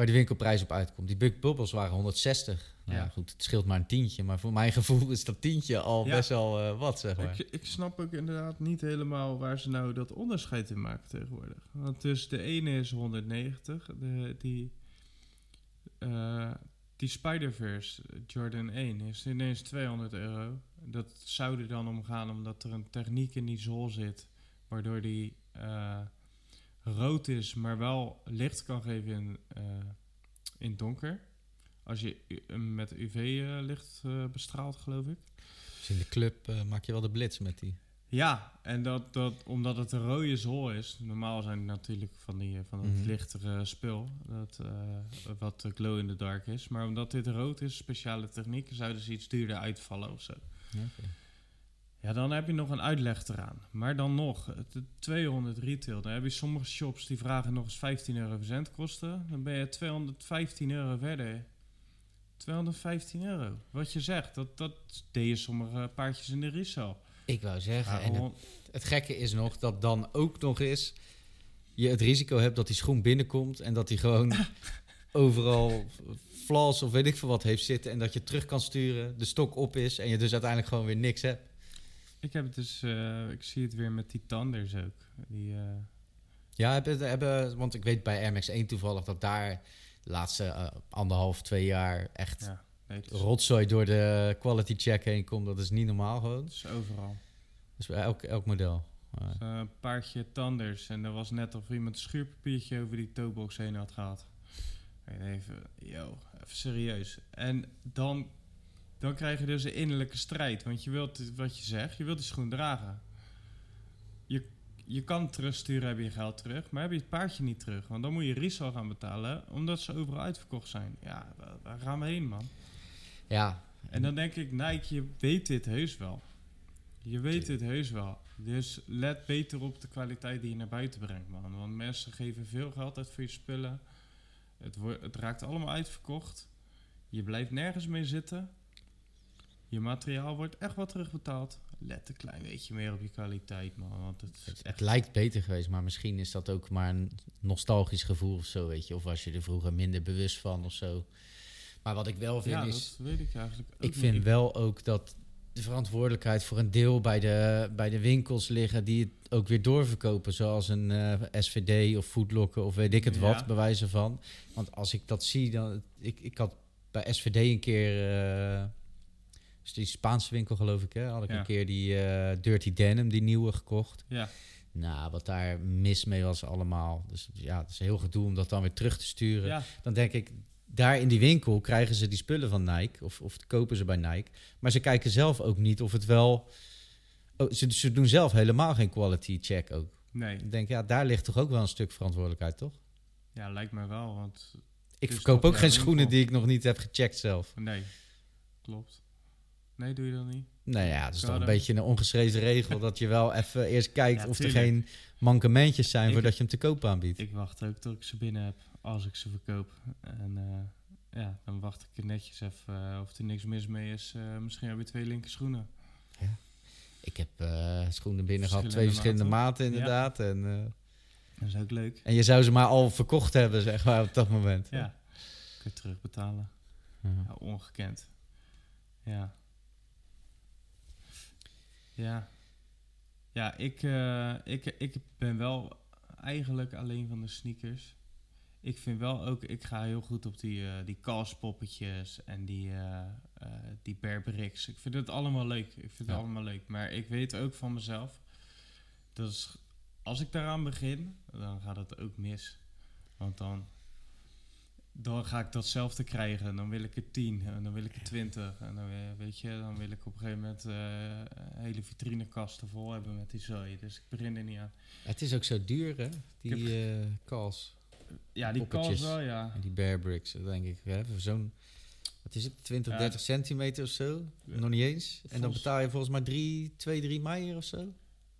waar de winkelprijs op uitkomt. Die Bug Bubbles waren 160. Nou, Ja. goed, het scheelt maar een tientje. Maar voor mijn gevoel is dat tientje al Ja. best wel eh, wat, zeg maar. Ik, ik snap ook inderdaad niet helemaal waar ze nou dat onderscheid in maken tegenwoordig. Want dus de ene is 190, de, die, eh, die Spider-Verse Jordan 1 is ineens 200 euro. Dat zou er dan om gaan omdat er een techniek in die zool zit, waardoor die eh, rood is, maar wel licht kan geven in, eh, in donker. Als je met UV-licht eh, bestraalt, geloof ik. Dus in de club eh, maak je wel de blitz met die. Ja, en dat, dat, omdat het een rode zool is. Normaal zijn het natuurlijk van, die, eh, van dat Mhm. lichtere spul. Dat, eh, wat eh, glow in the dark is. Maar omdat dit rood is, speciale techniek, zouden ze iets duurder uitvallen of zo. Ja, dan heb je nog een uitleg eraan. Maar dan nog, het 200 retail. Dan heb je sommige shops die vragen nog eens 15 euro verzendkosten. Dan ben je 215 euro verder. 215 euro. Wat je zegt, dat, dat deden sommige paardjes in de resale. Ik wou zeggen, Ja, en het, gekke is nog dat dan ook nog eens je het risico hebt dat die schoen binnenkomt en dat hij gewoon overal flaws of weet ik veel wat heeft zitten en dat je terug kan sturen, de stok op is en je dus uiteindelijk gewoon weer niks hebt. Ik heb het dus, eh, ik zie het weer met die tanders ook. Die, eh, Ja, hebben, hebben, want ik weet bij MX1 toevallig dat daar de laatste eh, anderhalf, twee jaar echt ja, nee, het is, rotzooi door de quality check heen komt. Dat is niet normaal gewoon. is overal. Dus bij elk, elk model. Dus, een paardje tanders en er was net of iemand een schuurpapiertje over die toebox heen had gehad. En even, yo, even serieus. En dan, dan krijg je dus een innerlijke strijd. Want je wilt, wat je zegt, je wilt die schoen dragen. Je, je kan terugsturen, heb je geld terug, maar heb je het paardje niet terug. Want dan moet je resale gaan betalen, omdat ze overal uitverkocht zijn. Ja, waar, gaan we heen, man? ja, En dan denk ik, Nike, je weet dit heus wel. Je weet dit heus wel. Dus let beter op de kwaliteit die je naar buiten brengt, man. Want mensen geven veel geld uit voor je spullen. Het, het raakt allemaal uitverkocht. Je blijft nergens mee zitten. Je materiaal wordt echt wat terugbetaald. Let een klein beetje meer op je kwaliteit, man. Want het Het, lijkt beter geweest, maar misschien is dat ook maar een nostalgisch gevoel of zo, weet je. Of was je er vroeger minder bewust van of zo. Maar wat ik wel vind Ja, is, dat weet ik eigenlijk ook ik niet. vind wel ook dat de verantwoordelijkheid voor een deel bij de, bij de winkels liggen die het ook weer doorverkopen. Zoals een eh, SVD of Foodlocker of weet ik het wat, bij wijze van. Want als ik dat zie, dan... Ik, ik had bij SVD een keer... eh, dus die Spaanse winkel geloof ik, hè, had ik Ja. een keer die eh, Dirty Denim, die nieuwe, gekocht. Ja, Nou, wat daar mis mee was allemaal. Dus ja, het is heel gedoe om dat dan weer terug te sturen. ja, Dan denk ik, daar in die winkel krijgen ze die spullen van Nike. Of, of kopen ze bij Nike. Maar ze kijken zelf ook niet of het wel... Oh, ze, ze doen zelf helemaal geen quality check ook. nee. Ik denk, ja, daar ligt toch ook wel een stuk verantwoordelijkheid, toch? Ja, lijkt mij wel, want... Ik verkoop ook geen winkel. schoenen die ik nog niet heb gecheckt zelf. Nee, klopt. Nee, doe je dat niet? Nou ja, het is toch een beetje een ongeschreven regel... dat je wel even eerst kijkt Ja, of er geen mankementjes zijn... Ik- voordat je hem te koop aanbiedt. Ik wacht ook tot ik ze binnen heb, als ik ze verkoop. En eh, ja, dan wacht ik er netjes even eh, of er niks mis mee is. Eh, misschien heb je twee linker schoenen. Ik heb schoenen binnen gehad, twee Verschillende maten. maten inderdaad. En, Dat is ook leuk. en je zou ze maar al verkocht hebben, zeg maar, op dat moment. Ja, kun je terugbetalen. Ja. Ja, ongekend. Ja. Ja. Ja, ik, eh, ik, ik ben wel eigenlijk alleen van de sneakers. Ik vind wel ook, ik ga heel goed op die, eh die kalspoppetjes en die, eh die. Ik vind het allemaal leuk. Ik vind Ja. het allemaal leuk. Maar ik weet ook van mezelf, dat is, als ik daaraan begin, dan gaat het ook mis. Want dan, dan ga ik datzelfde krijgen. Dan wil ik er 10 en dan wil ik er 20. En dan, weer- weet je, dan wil ik op een gegeven moment eh, hele vitrinekasten vol hebben met die zooi. Dus ik begin er niet aan. Het is ook zo duur, hè? Die eh calls Ja, die Poppetjes. wel, ja. en die bear bricks, denk ik. Hè? Voor zo'n, wat is het, 20, Ja. 30 centimeter of zo? Ja. Nog niet eens. En dan betaal je volgens mij 3, 2, 3 meijer of zo.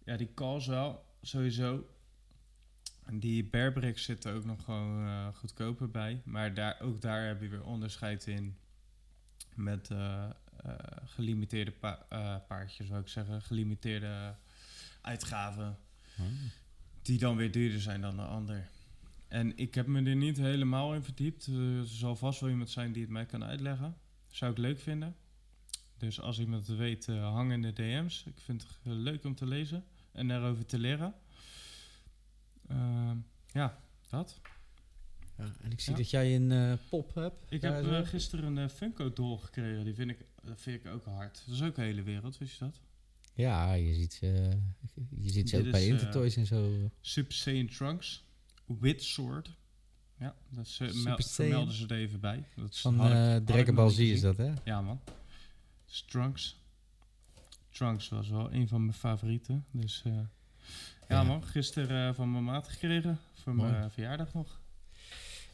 Ja, die kals wel, sowieso. En die Bearbricks zitten ook nog gewoon eh, goedkoper bij. Maar daar, ook daar heb je weer onderscheid in met eh, eh, gelimiteerde pa paardjes, zou ik zeggen. Gelimiteerde uitgaven. die dan weer duurder zijn dan de ander. En ik heb me er niet helemaal in verdiept. Er zal vast wel iemand zijn die het mij kan uitleggen. Zou ik leuk vinden. Dus als iemand het weet, hang in de DM's. Ik vind het leuk om te lezen en daarover te leren. Ehm, ja, dat. Ja, en ik zie Ja. dat jij een eh, pop hebt. Ik heb eh, gisteren een eh, Funko doll gekregen. Die vind ik, dat vind ik ook hard. Dat is ook een hele wereld, wist je dat? Ja, je ziet, je ziet ze ook bij Intertoys en zo. Super Saiyan Trunks. With Sword. Ja, dat is, Saiyan. vermelden ze er even bij. Dat is- Van Dragon Ball Z is dat, hè? Ja, man. Dus Trunks. Trunks was wel een van mijn favorieten. Dus ja, man. Gisteren eh, van mijn maat gekregen. Voor Mooi. mijn eh, verjaardag nog.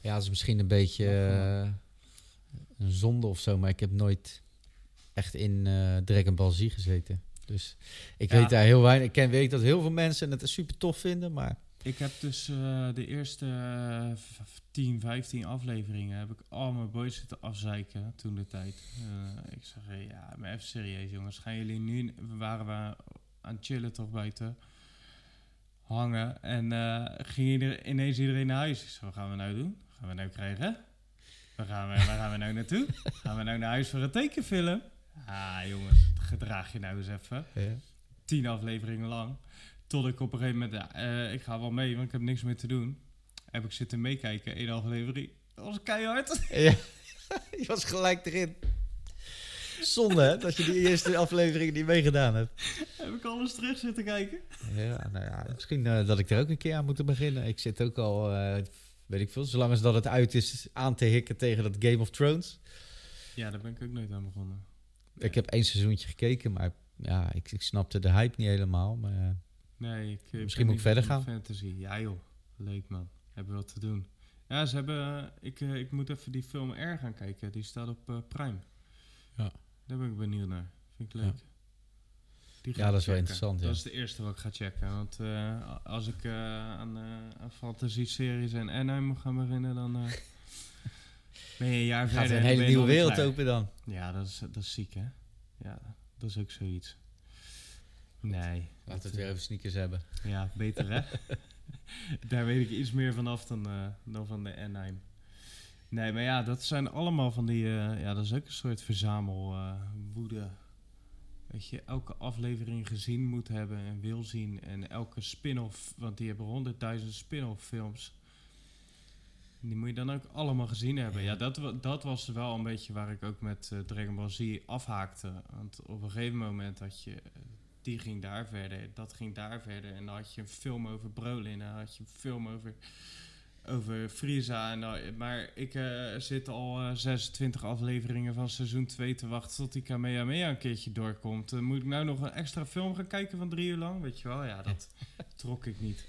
Ja, dat is misschien een beetje eh, een zonde of zo, maar ik heb nooit echt in Dragon Ball Z gezeten. Dus ik Ja. weet daar heel weinig. Ik ken, weet dat heel veel mensen het super tof vinden, maar Ik heb dus de eerste v- 10, 15 afleveringen heb ik al mijn boys zitten afzeiken toen de tijd. Ik zeg, ja, maar even serieus jongens, gaan jullie nu, we waren we aan het chillen toch buiten, hangen en eh, ging ieder, ineens iedereen naar huis. Ik wat gaan we nou doen? Wat gaan we nou krijgen? Waar gaan we, waar gaan we nou naartoe? Gaan we nou naar huis voor een tekenfilm? Ah jongens, gedraag je nou eens even Ja. tien afleveringen lang. Tot ik op een gegeven moment, eh, ik ga wel mee, want ik heb niks meer te doen. Heb ik zitten meekijken, één aflevering. Dat was keihard. Ja, je was gelijk erin. Zonde, hè, dat je die eerste aflevering niet meegedaan hebt. heb ik alles terug zitten kijken. Ja, nou ja, misschien eh, dat ik er ook een keer aan moet beginnen. Ik zit ook al, eh, weet ik veel, zolang als dat het uit is, aan te hikken tegen dat Game of Thrones. Ja, daar ben ik ook nooit aan begonnen. Ik heb één seizoentje gekeken, maar ja, ik, ik snapte de hype niet helemaal. Maar eh, Nee, ik, Misschien moet ik verder gaan. Fantasy. Ja joh, leuk man. Hebben wat te doen. Ja, ze hebben, ik, ik moet even die film R gaan kijken. Die staat op Prime. Ja. Daar ben ik benieuwd naar. Vind ik leuk. Ja, dat is wel interessant, ja. Dat is de eerste wat ik ga checken. Want eh, als ik eh, aan, eh aan fantasy-series en anime moet gaan beginnen, dan ben je een jaar gaat verder. een hele nieuwe wereld klaar. open dan. Ja, dat is, dat is ziek, hè? Ja, dat is ook zoiets. Nee. Laten we het weer over sneakers hebben. Ja, beter hè? Daar weet ik iets meer vanaf dan, dan van de Anaheim. Nee, maar ja, dat zijn allemaal van die... eh, ja, dat is ook een soort verzamelwoede. Weet je, elke aflevering gezien moet hebben en wil zien. En elke spin-off, want die hebben honderdduizend spin-off films. Die moet je dan ook allemaal gezien hebben. Ja, dat, dat was wel een beetje waar ik ook met eh, Dragon Ball Z afhaakte. Want op een gegeven moment had je... eh, die ging daar verder, dat ging daar verder. En dan had je een film over Brolin, en dan had je een film over, over Frieza. En maar ik eh, zit al eh, 26 afleveringen van seizoen 2 te wachten tot die Kamehameha een keertje doorkomt. Dan moet ik nou nog een extra film gaan kijken van drie uur lang? Weet je wel, ja, dat trok ik niet.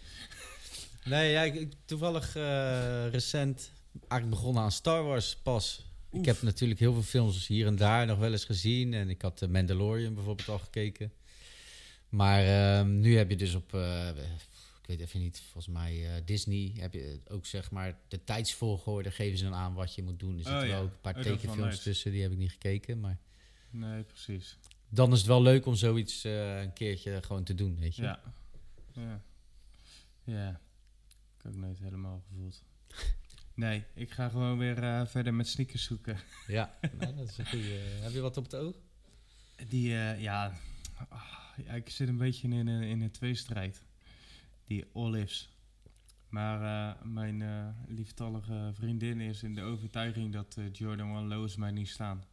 Nee, ja, ik, toevallig eh, recent eigenlijk begonnen aan Star Wars pas. Ik heb natuurlijk heel veel films hier en daar nog wel eens gezien. En ik had de Mandalorian bijvoorbeeld al gekeken. Maar ehm, nu heb je dus op, eh, ik weet even niet, volgens mij eh, Disney, heb je ook zeg maar de tijdsvolgorde geven ze dan aan wat je moet doen. Er zitten Oh wel ja. ook een paar Oh, tekenfilms tussen, die heb ik niet gekeken. Maar Nee, precies. dan is het wel leuk om zoiets eh, een keertje gewoon te doen, weet je. Ja. Ja. Ja. Ik heb ook nooit helemaal gevoeld. Nee, ik ga gewoon weer eh, verder met sneakers zoeken. Ja, nou, dat is een goede. heb je wat op het oog? Die, ja, ah, ja, ik zit een beetje in een, in een tweestrijd. Die olives. Maar eh, mijn eh, lieftallige vriendin is in de overtuiging dat eh, Jordan One Lows mij niet staan.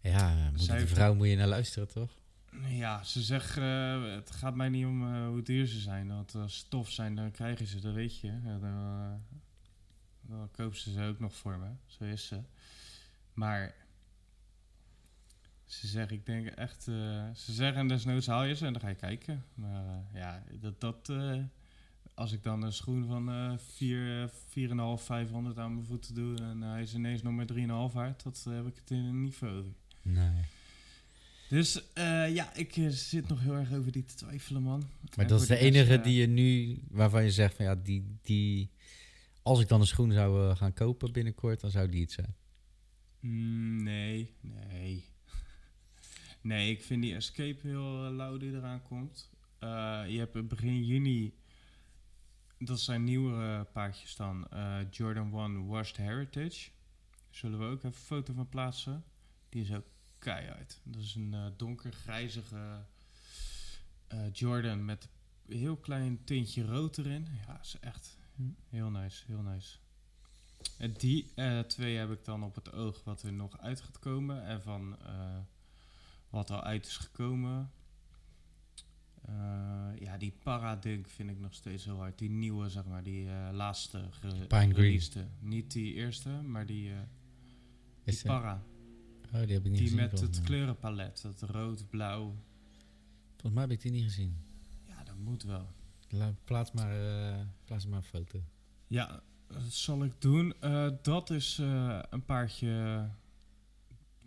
Ja, moeder Zij de vrouw moet je naar luisteren, toch? Ja, ze zegt, het gaat mij niet om hoe duur ze zijn. Want als ze tof zijn, dan krijgen ze, dat weet je. Ja, dan, dan ze ze ook nog voor me. Zo is ze. Maar ze zeggen, ik denk echt... eh, ze zeggen, desnoods haal je ze en dan ga je kijken. Maar eh, ja, dat... dat eh, als ik dan een schoen van eh 4, 4,5, 500 aan mijn voeten doe... en hij is ineens nog maar 3,5 waard, dat heb ik het in niet voor over. Nee. Dus ja, ik zit nog heel erg over die te twijfelen, man. Maar En dat is de enige die je nu, waarvan je zegt van ja, die, die, als ik dan een schoen zou gaan kopen binnenkort, dan zou die het zijn. mm, nee, nee. Nee, ik vind die Escape heel eh, lauw die eraan komt. Eh, je hebt begin juni, dat zijn nieuwe paardjes dan, eh, Jordan 1 Washed Heritage. Zullen we ook even een foto van plaatsen. Die is ook keihard. Dat is een eh, donkergrijzige Jordan met een heel klein tintje rood erin. Ja, is echt heel nice, heel nice. En die twee heb ik dan op het oog wat er nog uit gaat komen. En van wat al uit is gekomen. Eh, ja, die Paradunk vind ik nog steeds heel hard. Die nieuwe, zeg maar, die eh, laatste ge- Pine Green. gereleaseerde. Niet die eerste, maar die, eh die Is, eh, Para. oh, die heb ik niet Die gezien. met het kleurenpalet. Dat rood, blauw. Volgens mij heb ik die niet gezien. Ja, dat moet wel. La- plaats, maar, eh, plaats maar een foto. Ja, dat zal ik doen. Eh, dat is eh, een paardje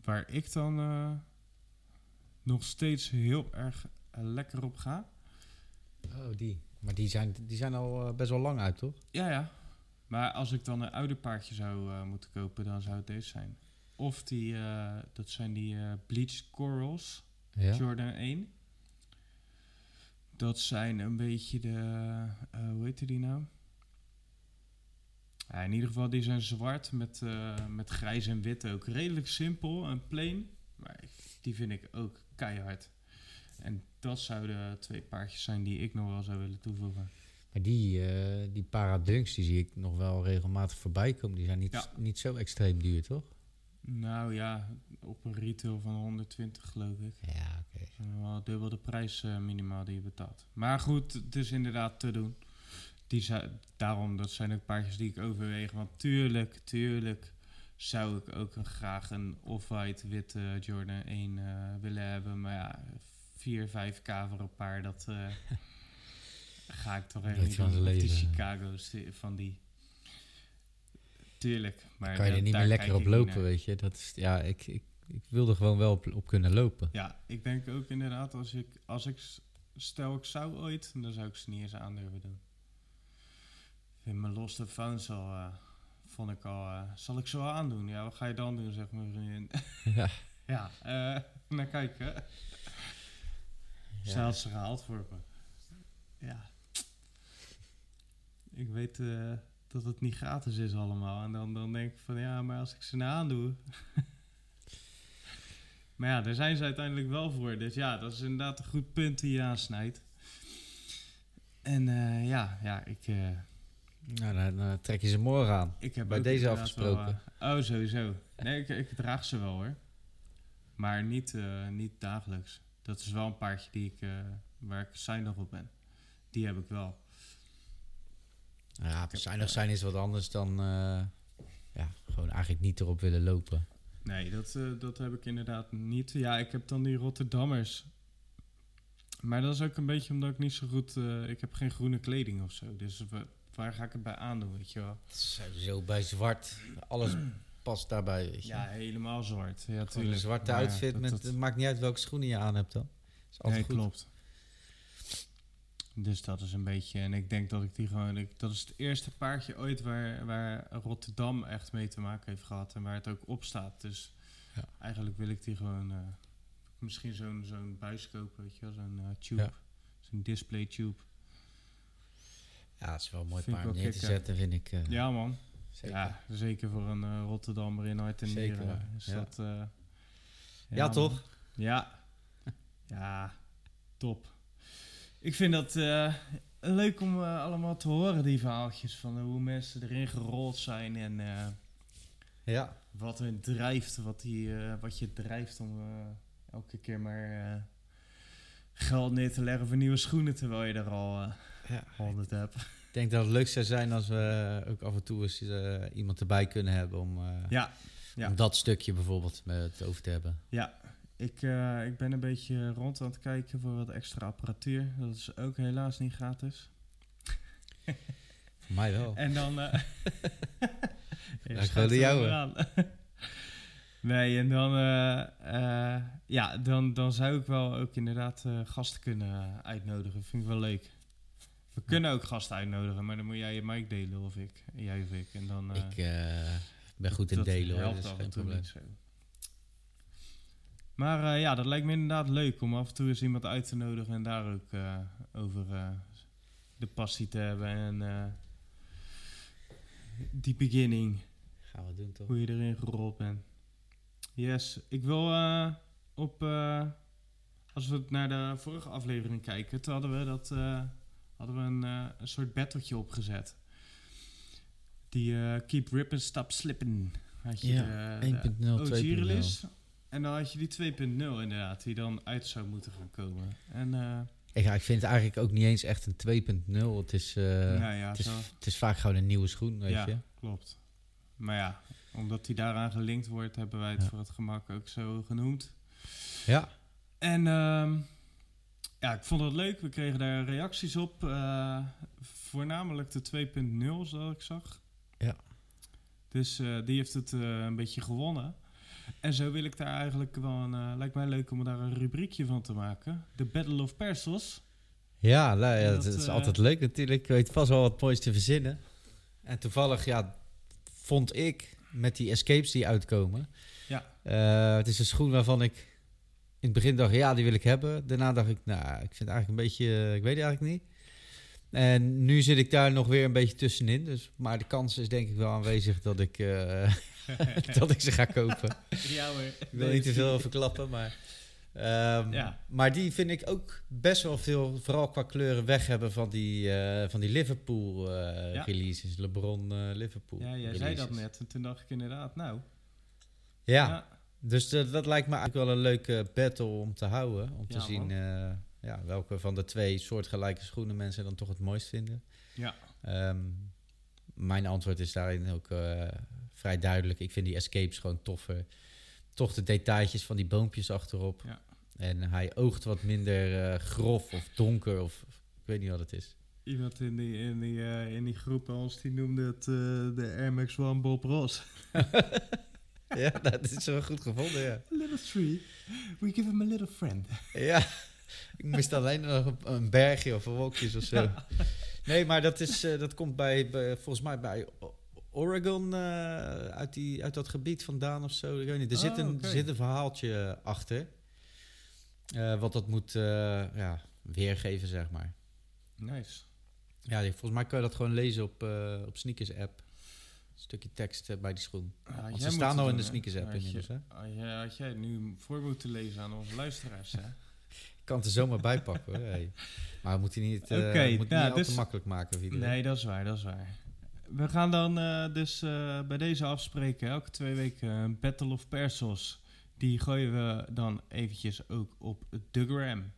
waar ik dan eh, nog steeds heel erg eh, lekker op ga. Oh, die. Maar die zijn, die zijn al eh, best wel lang uit, toch? Ja, ja. Maar als ik dan een oude paardje zou eh, moeten kopen, dan zou het deze zijn. Of die, dat zijn die eh Bleach Corals, Ja. Jordan 1. Dat zijn een beetje de, hoe heet die nou? Ja, in ieder geval, die zijn zwart met, met grijs en wit ook. Redelijk simpel en plain, maar ik- die vind ik ook keihard. En dat zouden twee paardjes zijn die ik nog wel zou willen toevoegen. Maar die, eh die Paradunks, die zie ik nog wel regelmatig voorbij komen. Die zijn niet, Ja. niet zo extreem duur, toch? Nou ja, op een retail van 120 geloof ik. Ja, oké. Is Wel dubbel de prijs eh, minimaal die je betaalt. Maar goed, het is inderdaad te doen. Die daarom, dat zijn ook paardjes die ik overweeg. Want tuurlijk, tuurlijk zou ik ook een, graag een off-white witte Jordan 1 eh, willen hebben. Maar ja, 4, 5 k voor een paar, dat eh, ga ik toch echt Nooit niet van doen. leven. Chicago's van die. Tuurlijk. Maar kan je er niet meer lekker op lopen, naar. weet je. Dat is, ja, ik, ik, ik wil er gewoon wel op, op kunnen lopen. Ja, ik denk ook inderdaad, als ik, als ik stel ik zou ooit, dan zou ik ze niet eens aandurven doen. Ik vind mijn and Founds al, eh, vond ik al, eh, zal ik ze wel aandoen? Ja, wat ga je dan doen, zeg mijn vriendin. Ja. ja, eh naar kijken. Ze had ze gehaald voor me. Ja. Ik weet eh, dat het niet gratis is allemaal. En dan, dan denk ik van, ja, maar als ik ze nou aandoe... maar ja, daar zijn ze uiteindelijk wel voor. Dus ja, dat is inderdaad een goed punt die je aansnijdt. En eh, ja, ja, ik... Nou, dan, dan trek je ze morgen aan. ik heb Bij deze wel, afgesproken. eh, oh, sowieso. Nee, ik, ik draag ze wel hoor. Maar niet, eh, niet dagelijks. Dat is wel een paardje die ik, eh, waar ik zuinig op ben. Die heb ik wel. Ja, zuinig zijn is wat anders dan ja, gewoon eigenlijk niet erop willen lopen. Nee, dat, dat heb ik inderdaad niet. Ja, ik heb dan die Rotterdammers. Maar dat is ook een beetje omdat ik niet zo goed... ik heb geen groene kleding of zo. Dus waar ga ik het bij aandoen, weet je wel? Sowieso bij zwart, alles past daarbij, weet je. Ja, helemaal zwart. Ja, tuurlijk. een zwarte Maar ja, outfit, dat- met, dat- het maakt niet uit welke schoenen je aan hebt dan. Is Nee, altijd goed. klopt. Dus dat is een beetje... En ik denk dat ik die gewoon... Ik, dat is het eerste paardje ooit waar, waar Rotterdam echt mee te maken heeft gehad. En waar het ook op staat. Dus Ja. eigenlijk wil ik die gewoon... eh, misschien zo'n zo'n buis kopen, weet je wel. Zo'n eh, tube. Ja. Zo'n display tube. Ja, het is wel een mooi Vind paard wel neer te zetten, vind ik. eh, Ja, man. zeker. Ja, zeker voor een eh, Rotterdammer in hart en Zeker, nieren. Is ja. dat... eh, Ja, toch? Ja. Ja, top. Ik vind dat leuk om allemaal te horen, die verhaaltjes van hoe mensen erin gerold zijn en Ja. wat hun drijft, wat, die, wat je drijft om elke keer maar geld neer te leggen voor nieuwe schoenen terwijl je er al ja. 100 hebt. Ik denk dat het leuk zou zijn als we ook af en toe eens eh, iemand erbij kunnen hebben om, eh, Ja, ja. om dat stukje bijvoorbeeld met over te hebben. ja. Ik, eh, ik ben een beetje rond aan het kijken voor wat extra apparatuur. Dat is ook helaas niet gratis. Voor mij wel. En dan... ik schuift gewoon de jouwe. maar aan. nee, en dan... ja, dan, dan zou ik wel ook inderdaad gasten kunnen uitnodigen. Vind ik wel leuk. We kunnen ook gasten uitnodigen, maar dan moet jij je mic delen of ik. Jij of ik. En dan... eh, ik eh, ben goed in delen hoor, dat is af geen probleem. Maar eh, ja, dat lijkt me inderdaad leuk om af en toe eens iemand uit te nodigen en daar ook over de passie te hebben en die beginning, Gaan we doen toch? hoe je erin gerold bent. Yes, ik wil op, als we naar de vorige aflevering kijken, toen hadden we, dat, hadden we een, eh, een soort battletje opgezet. Die eh, Keep Rippin' Stop Slippin'. Had je Ja, de, 1.0, de OG 2.0. release. En dan had je die 2.0 inderdaad, die dan uit zou moeten gaan komen. En eh Ik, ja, ik vind het eigenlijk ook niet eens echt een 2.0. Het is, eh, nou ja, het, is, het is vaak gewoon een nieuwe schoen, weet ja, je. klopt. Maar ja, omdat die daaraan gelinkt wordt, hebben wij het voor het gemak ook zo genoemd. Ja, En ehm, ja, ik vond het leuk. We kregen daar reacties op. eh, voornamelijk de 2.0, zoals ik zag. Ja. Dus eh, die heeft het eh, een beetje gewonnen. En zo wil ik daar eigenlijk wel een... lijkt mij leuk om daar een rubriekje van te maken. De Battle of Persos. Ja, nou, ja dat, is altijd leuk natuurlijk. Ik weet vast wel wat moois te verzinnen. En toevallig, ja, vond ik met die escapes die uitkomen. Ja. het is een schoen waarvan ik het begin dacht, ja, die wil ik hebben. Daarna dacht ik, nou, ik vind het eigenlijk een beetje, eh, ik weet het eigenlijk niet. En nu zit ik daar nog weer een beetje tussenin. Dus, maar de kans is denk ik wel aanwezig dat ik, eh, dat ik ze ga kopen. ja hoor. Ik wil niet te veel over klappen, maar... ehm, Ja. Maar die vind ik ook best wel veel, vooral qua kleuren, weg hebben van die, eh, van die Liverpool eh, Ja. releases. LeBron Liverpool Ja, jij zei dat net. En toen dacht ik inderdaad, nou. Ja, dus dat- dat lijkt me eigenlijk wel een leuke battle om te houden. Om te Ja, zien eh, ja, welke van de twee soortgelijke schoenen mensen dan toch het mooist vinden. Ja. Ehm, mijn antwoord is daarin ook eh, vrij duidelijk. Ik vind die escapes gewoon toffer. Toch de detailtjes van die boompjes achterop. Ja. En hij oogt wat minder eh, grof of donker of of ik weet niet wat het is. Iemand in die, in die, eh, in die groep bij ons die noemde het eh, de Air Max One Bob Ross. ja, dat is wel goed gevonden, ja. little tree, we give him a little friend. Ja, ik mist alleen nog een, bergje of een wolkjes of zo. Nee, maar dat, is, eh, dat komt bij, bij- volgens mij bij Oregon, eh, uit, die, uit dat gebied vandaan of zo. Ik weet niet. Er, zit, Oh, een, er zit een verhaaltje achter. eh, wat dat moet ja, weergeven, zeg maar. Nice. Ja, volgens mij kan je dat gewoon lezen op, op Sneakers app. Stukje tekst eh, bij die schoen. Want ze staan al in de? Sneakers app inmiddels, hè? Had jij, nu voor moeten lezen aan onze luisteraars, hè? Ik kan het er zomaar bij pakken, hoor. Hey. Maar we moeten niet, eh Oké, moet nou, niet al dus- te makkelijk maken iedereen. Nee, dat is waar, dat is waar. We gaan dan eh, dus eh, bij deze afspreken, elke twee weken, een Battle of Persos. Die gooien we dan eventjes ook op de gram.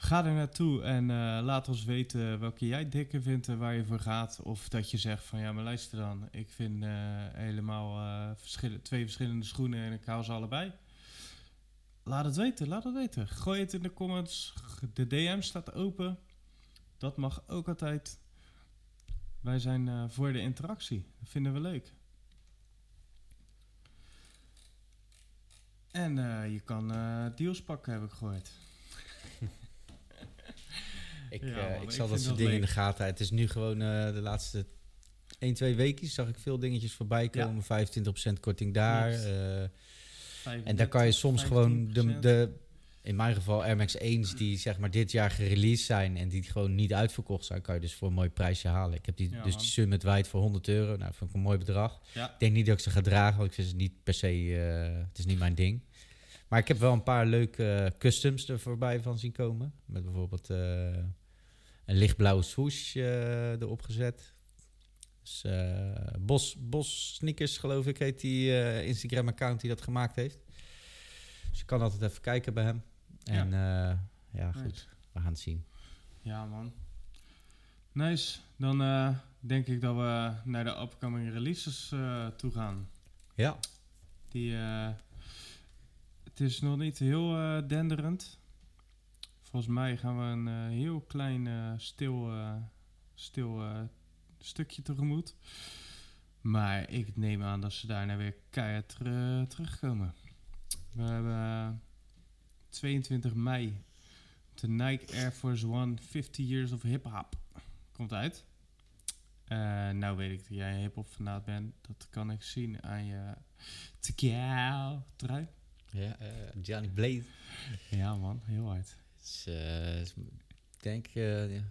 Ga er naartoe en eh, laat ons weten welke jij dikker vindt en waar je voor gaat. Of dat je zegt van ja, maar luister dan. Ik vind eh, helemaal eh, verschillen, twee verschillende schoenen en ik hou ze allebei. Laat het weten, laat het weten. Gooi het in de comments. De DM staat open. Dat mag ook altijd. Wij zijn voor de interactie. Dat vinden we leuk. En je kan deals pakken, heb ik gehoord. Ik, Ja, eh, man, ik ik zal dat soort dingen in de gaten. Het is nu gewoon eh, de laatste 1, 2 weken zag ik veel dingetjes voorbij Ja. komen. 25% korting daar. Eh, en daar kan je soms gewoon de, 15%. de, in mijn geval Air Max 1's die zeg maar dit jaar gereleased zijn en die gewoon niet uitverkocht zijn, kan je dus voor een mooi prijsje halen. Ik heb die, Ja, dus man. die Summit White voor 100 euro. Nou, vind ik een mooi bedrag. Ja, Ik denk niet dat ik ze ga dragen, want ik vind ze niet per se, het is niet mijn ding. Maar ik heb wel een paar leuke customs er voorbij van zien komen. Met bijvoorbeeld eh, een lichtblauwe swoosh eh, erop gezet. Dus, eh, Bos, Bos Sneakers, geloof ik, heet die Instagram-account die dat gemaakt heeft. Dus je kan altijd even kijken bij hem. En ja, ja goed, Nice. we gaan het zien. ja man. Nice. Dan denk ik dat we naar de upcoming releases eh, toe gaan. Ja, Die, het is nog niet heel eh, denderend. Volgens mij gaan we een eh, heel klein eh, stil, stil stukje tegemoet. Maar ik neem aan dat ze daarna weer keihard ter- terugkomen. We hebben eh, 22 mei de Nike Air Force One 50 Years of Hip Hop komt uit. Eh, nou weet ik dat jij een hip-hop fanaat bent. Dat kan ik zien aan je Tekiao trui. Ja Johnny Blaze. Ja man, heel hard. Eh, is, ik denk, eh, ja,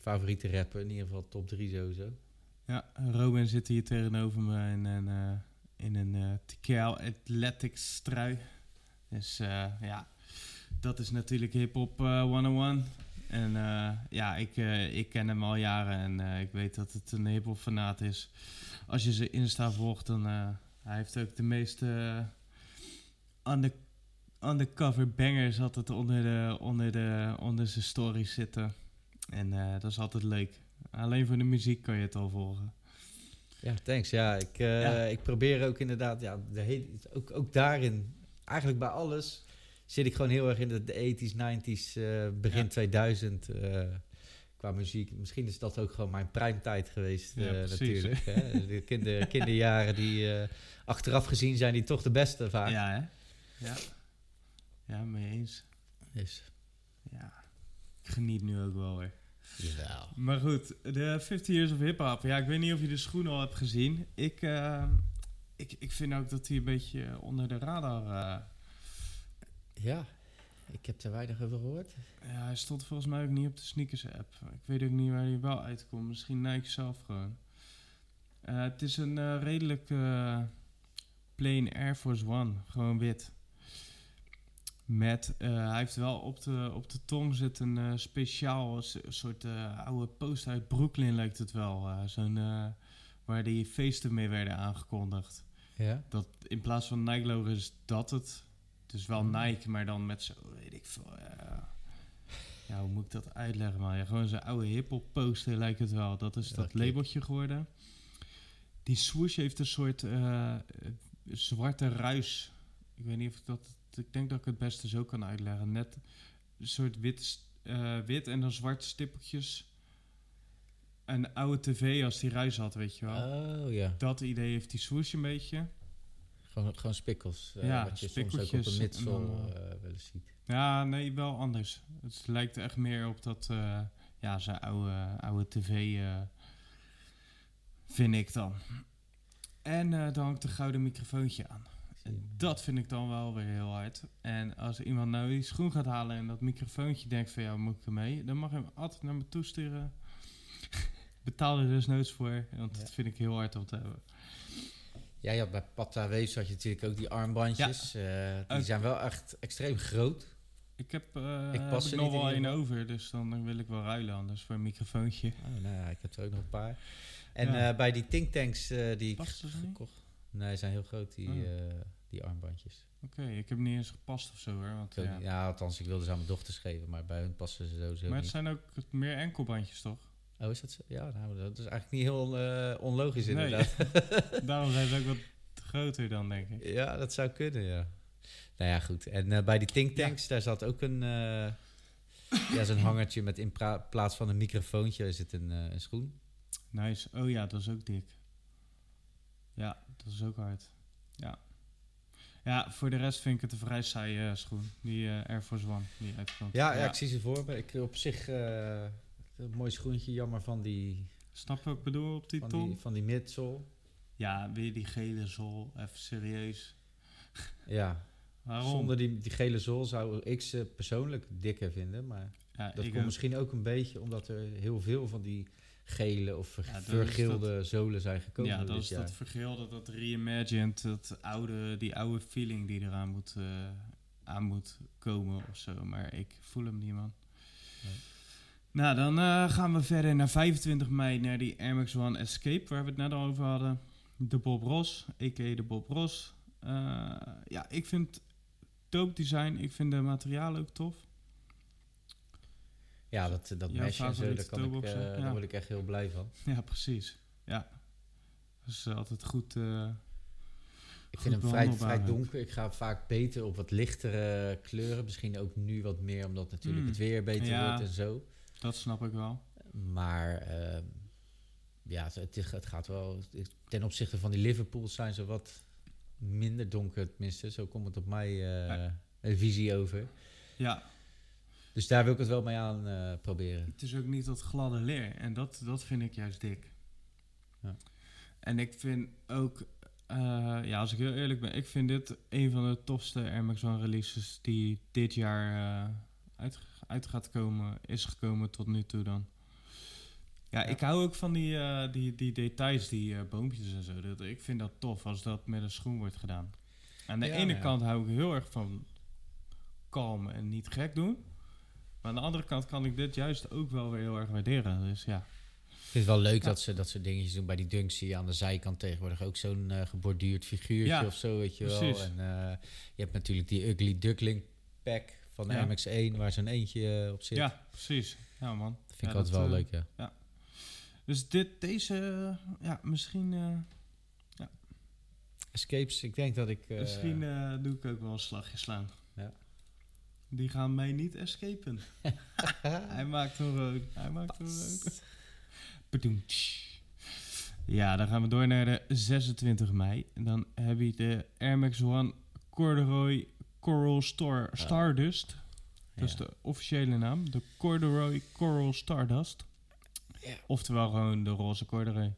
favoriete rapper, in ieder geval top 3 sowieso. Ja, Robin zit hier tegenover me in een, eh in een Tekiao Athletics trui. Dus eh, ja, dat is natuurlijk hip-hop eh 101. En eh, ja, ik, eh, ik ken hem al jaren en ik weet dat het een hip-hop fanaat is. Als je ze Insta volgt, dan uh, hij heeft ook de meeste uh, under, undercover bangers altijd onder, de, onder, de, onder zijn stories zitten. En uh, dat is altijd leuk. Alleen voor de muziek kan je het al volgen. Ja, thanks. Ja, ik, uh, ja. ik probeer ook inderdaad, ja, de hele, ook, ook daarin, eigenlijk bij alles, zit ik gewoon heel erg in de, de 80s, 90s, uh, begin ja. 2000 uh, qua muziek. Misschien is dat ook gewoon mijn primetijd geweest ja, natuurlijk. Hè? De kinder, kinderjaren die uh, achteraf gezien zijn die toch de beste vaak. Ja, hè? Ja. Ja, mee eens. Is. Ja. geniet nu ook wel weer. Jawel. Maar goed, de 50 Years of Hip Hop. Ja, ik weet niet of je de schoen al hebt gezien. Ik, eh, ik, ik vind ook dat hij een beetje onder de radar... eh, Ja, ik heb er weinig over gehoord. ja, hij stond volgens mij ook niet op de sneakers app. Ik weet ook niet waar hij wel uitkomt. Misschien Nike zelf gewoon. Eh, het is een eh, redelijk plain Air Force One. Gewoon wit. Met, eh, hij heeft wel op de, op de tong zit een eh, speciaal soort eh, oude poster uit Brooklyn lijkt het wel. Zo'n, waar die feesten mee werden aangekondigd. Ja? Dat in plaats van Nike logo is dat het. Dus wel Hmm. Nike, maar dan met zo, weet ik veel. ja. hoe moet ik dat uitleggen? Maar ja, gewoon zo'n oude hip-hop poster lijkt het wel. Dat is Ja, dat labeltje geworden. Die swoosh heeft een soort zwarte ruis. Ik weet niet of ik dat. Ik denk dat ik het beste zo kan uitleggen. Net een soort wit, eh, wit en dan zwarte stippeltjes. Een oude tv als die ruis had, weet je wel. Oh ja. Dat idee heeft die swoosh een beetje. Gewoon, gewoon spikkels. eh, Ja, wat je soms ook op een dan, eh, wel eens ziet. Ja, nee, wel anders. Het lijkt echt meer op dat, ja, zijn oude, oude tv, vind ik dan. En dan hangt een gouden microfoontje aan. En dat vind ik dan wel weer heel hard. En als iemand nou die schoen gaat halen en dat microfoontje denkt van, ja, moet ik ermee? Dan mag je hem altijd naar me toesturen. Betaal er dus noods voor, want Ja. dat vind ik heel hard om te hebben. Ja, had bij Pata Wees had je natuurlijk ook die armbandjes. eh, die Ook- zijn wel echt extreem groot. Ik heb, eh Ik heb pas ik er nog wel één over, dus dan wil ik wel ruilen anders voor een microfoontje. Oh, nou ja, ik heb er ook nog een paar. En Ja. eh, bij die think tanks eh, die ik Past gekocht... Nee, zijn heel groot, die, Oh. Die armbandjes. Oké, ik heb niet eens gepast of zo hoor. Want, ja. niet- ja, althans, ik wilde ze aan mijn dochters geven, maar bij hun passen ze sowieso Maar het niet. zijn ook meer enkelbandjes toch? Oh, is dat zo? Ja, nou, dat is eigenlijk niet heel eh, onlogisch Nee. inderdaad. Daarom zijn ze ook wat groter dan, denk ik. Ja, dat zou kunnen, ja. Nou ja, goed. En eh, bij die think Ja. tanks, daar zat ook een... eh ja, zo'n hangertje met in plaats van een microfoontje zit een, eh, een schoen. Nice. Oh ja, dat is ook dik. Ja, dat is ook hard. Ja. Ja, voor de rest vind ik het een vrij saaie eh, schoen. Die eh, Air Force One, die uitkomt. Ja, ja. ik zie ze voor me. Ik, op zich eh, een mooi schoentje. Jammer van die, Snap je wat ik bedoel op die van die, van die midsole. Ja, weer die gele zool. Even serieus. Ja, Waarom? zonder die, die gele zool zou ik ze persoonlijk dikker vinden. Maar ja, dat komt ook. misschien ook een beetje omdat er heel veel van die gele of ver- Ja, dat is vergilde zolen zijn gekomen Ja, dat is jaar. dat vergeelde, dat reimagined, dat oude, die oude feeling die eraan moet, eh, aan moet komen of zo. Maar ik voel hem niet, man. Nee. Nou, dan eh, gaan we verder naar 25 mei naar die Air Max One Escape, waar we het net al over hadden. De Bob Ross, a.k.a. de Bob Ross. Eh, ja, ik vind dope design. Ik vind de materialen ook tof. Ja, dat, dat mesje en zo, daar, kan ik, eh, ja. daar word ik echt heel blij van. Ja, precies. Ja. Dat is altijd goed. eh, Ik Goed vind hem vrij, vrij donker. Ik ga vaak beter op wat lichtere kleuren. Misschien ook nu wat meer, omdat natuurlijk Mm. het weer beter Ja. wordt en zo. dat snap ik wel. Maar ehm, ja, het, het, gaat wel... Ten opzichte van die Liverpools zijn ze wat minder donker, tenminste. Zo komt het op mij eh, visie over. Ja, Dus daar wil ik het wel mee aan eh, proberen. Het is ook niet dat gladde leer. En dat, dat vind ik juist dik. Ja. En ik vind ook, eh, ja, als ik heel eerlijk ben, ik vind dit een van de tofste Air Max One releases die dit jaar eh, uit, uit gaat komen, is gekomen tot nu toe dan. Ja, Ja. ik hou ook van die, die, die details, die boompjes en zo. Dat, ik vind dat tof als dat met een schoen wordt gedaan. Aan de Ja, ene kant hou ik heel erg van kalm en niet gek doen. Maar aan de andere kant kan ik dit juist ook wel weer heel erg waarderen. Dus ja. Ik vind het wel leuk Ja. dat ze dat soort dingetjes doen. Bij die dunks zie je aan de zijkant tegenwoordig ook zo'n eh, geborduurd figuurtje Ja, of zo, weet je wel. precies. En eh, je hebt natuurlijk die Ugly Duckling pack van Ja. MX-1 waar zo'n eentje eh, op zit. ja, precies. Ja, man. Dat vind Ja, ik altijd dat, wel leuk, ja. Dus dit, deze, ja, misschien, eh, Escapes, ik denk dat ik... eh, misschien eh, doe ik ook wel een slagje slaan. Die gaan mij niet escapen. Hij maakt hem rood. Hij maakt hem rood. Ja, dan gaan we door naar de 26 mei. En dan heb je de Air Max One Corduroy Coral Star, Stardust. Dat is Ja. de officiële naam. De Corduroy Coral Stardust. Ja. Oftewel gewoon de roze corduroy.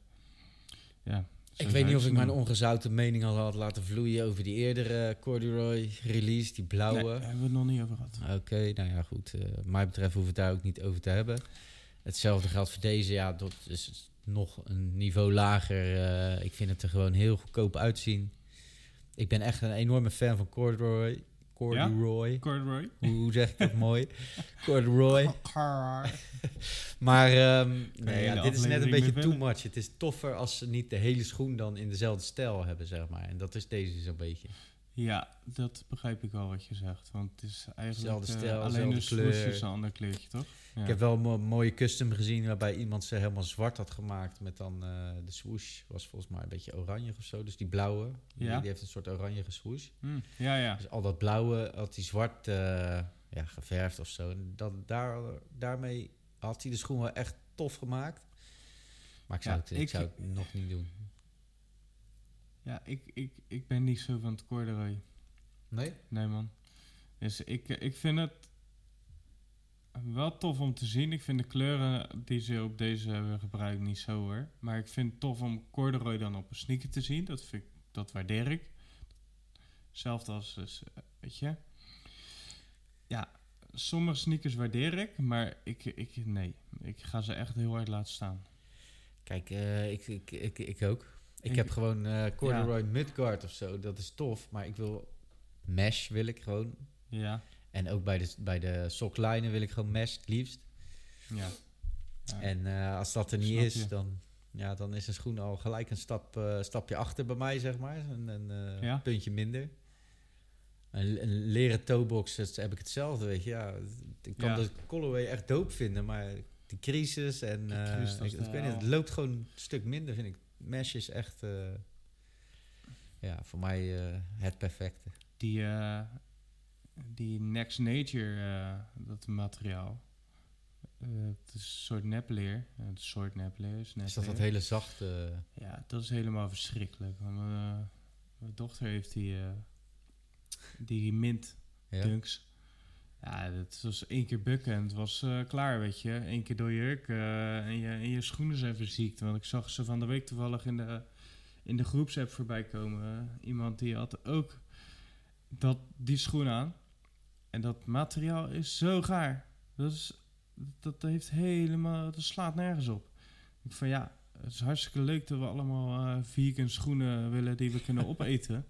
Ja. Ik weet niet of ik mijn ongezouten mening al had laten vloeien over die eerdere corduroy release, die blauwe. Nee, daar hebben we het nog niet over gehad. Oké, nou ja, goed. eh mij betreft hoeven we het daar ook niet over te hebben. Hetzelfde geldt voor deze. Ja, dat is nog een niveau lager. Eh, ik vind het er gewoon heel goedkoop uitzien. Ik ben echt een enorme fan van corduroy. Corduroy. Corduroy. Hoe, zeg ik dat mooi? Corduroy. Maar ehm, nee, ja, dit is net een beetje too much. Het is toffer als ze niet de hele schoen dan in dezelfde stijl hebben, zeg maar. En dat is deze zo'n beetje. Ja, dat begrijp ik wel wat je zegt. Want het is eigenlijk eh, stijl, alleen de kleur. is een ander kleurtje, toch? Ja. Ik heb wel een mo- mooie custom gezien waarbij iemand ze helemaal zwart had gemaakt met dan eh, de swoosh was volgens mij een beetje oranje of zo. Dus die blauwe, die, Ja. die heeft een soort oranje swoosh. Hm, ja, ja. Dus al dat blauwe had hij zwart eh, ja, geverfd of zo. En dat, daar, daarmee had hij de schoen wel echt tof gemaakt. Maar ik zou, Ja, het, ik, ik- zou het nog niet doen. Ja, ik, ik, ik ben niet zo van het corduroy. Nee? Nee, man. Dus ik, eh, ik vind het wel tof om te zien. Ik vind de kleuren die ze op deze hebben gebruikt niet zo hoor. Maar ik vind het tof om corduroy dan op een sneaker te zien. Dat, vind ik, dat waardeer ik. Hetzelfde als, dus, eh, weet je. Ja, sommige sneakers waardeer ik, maar ik, ik, nee. Ik ga ze echt heel hard laten staan. Kijk, eh, ik, ik, ik, ik ook. Ik, heb gewoon eh corduroy mudguard of zo. Dat is tof, maar ik wil mesh wil ik gewoon. Ja, En ook bij de, bij de soklijnen wil ik gewoon mesh het liefst. ja. ja. En eh, als dat er niet Snap is, je. dan, ja, dan is een schoen al gelijk een stap, eh, stapje achter bij mij, zeg maar. Een, een Ja. puntje minder. Een, een leren toebox heb ik hetzelfde, weet je. Ja, ik kan Ja. de colorway echt dope vinden, maar die crisis en... Crisis, ik, ik weet niet, het ja. loopt gewoon een stuk minder, vind ik. Mesh is echt, eh, ja, voor mij eh, het perfecte. Die, eh, die Next Nature, dat materiaal. het is een soort nepleer. Een soort nepleer is Is dat dat hele zachte... Ja, dat is helemaal verschrikkelijk. Want, eh, mijn dochter heeft die, die mint dunks. Ja, dat was één keer bukken en het was eh, klaar, weet je. Eén keer door je jurk eh, en, je, en je schoenen zijn verziekt. Want ik zag ze van de week toevallig in de, in de groepsapp voorbij komen. Iemand die had ook dat, die schoen aan. En dat materiaal is zo gaar. Dat, is, dat heeft helemaal... Dat slaat nergens op. Ik van ja, het is hartstikke leuk dat we allemaal eh vegan schoenen willen die we kunnen opeten.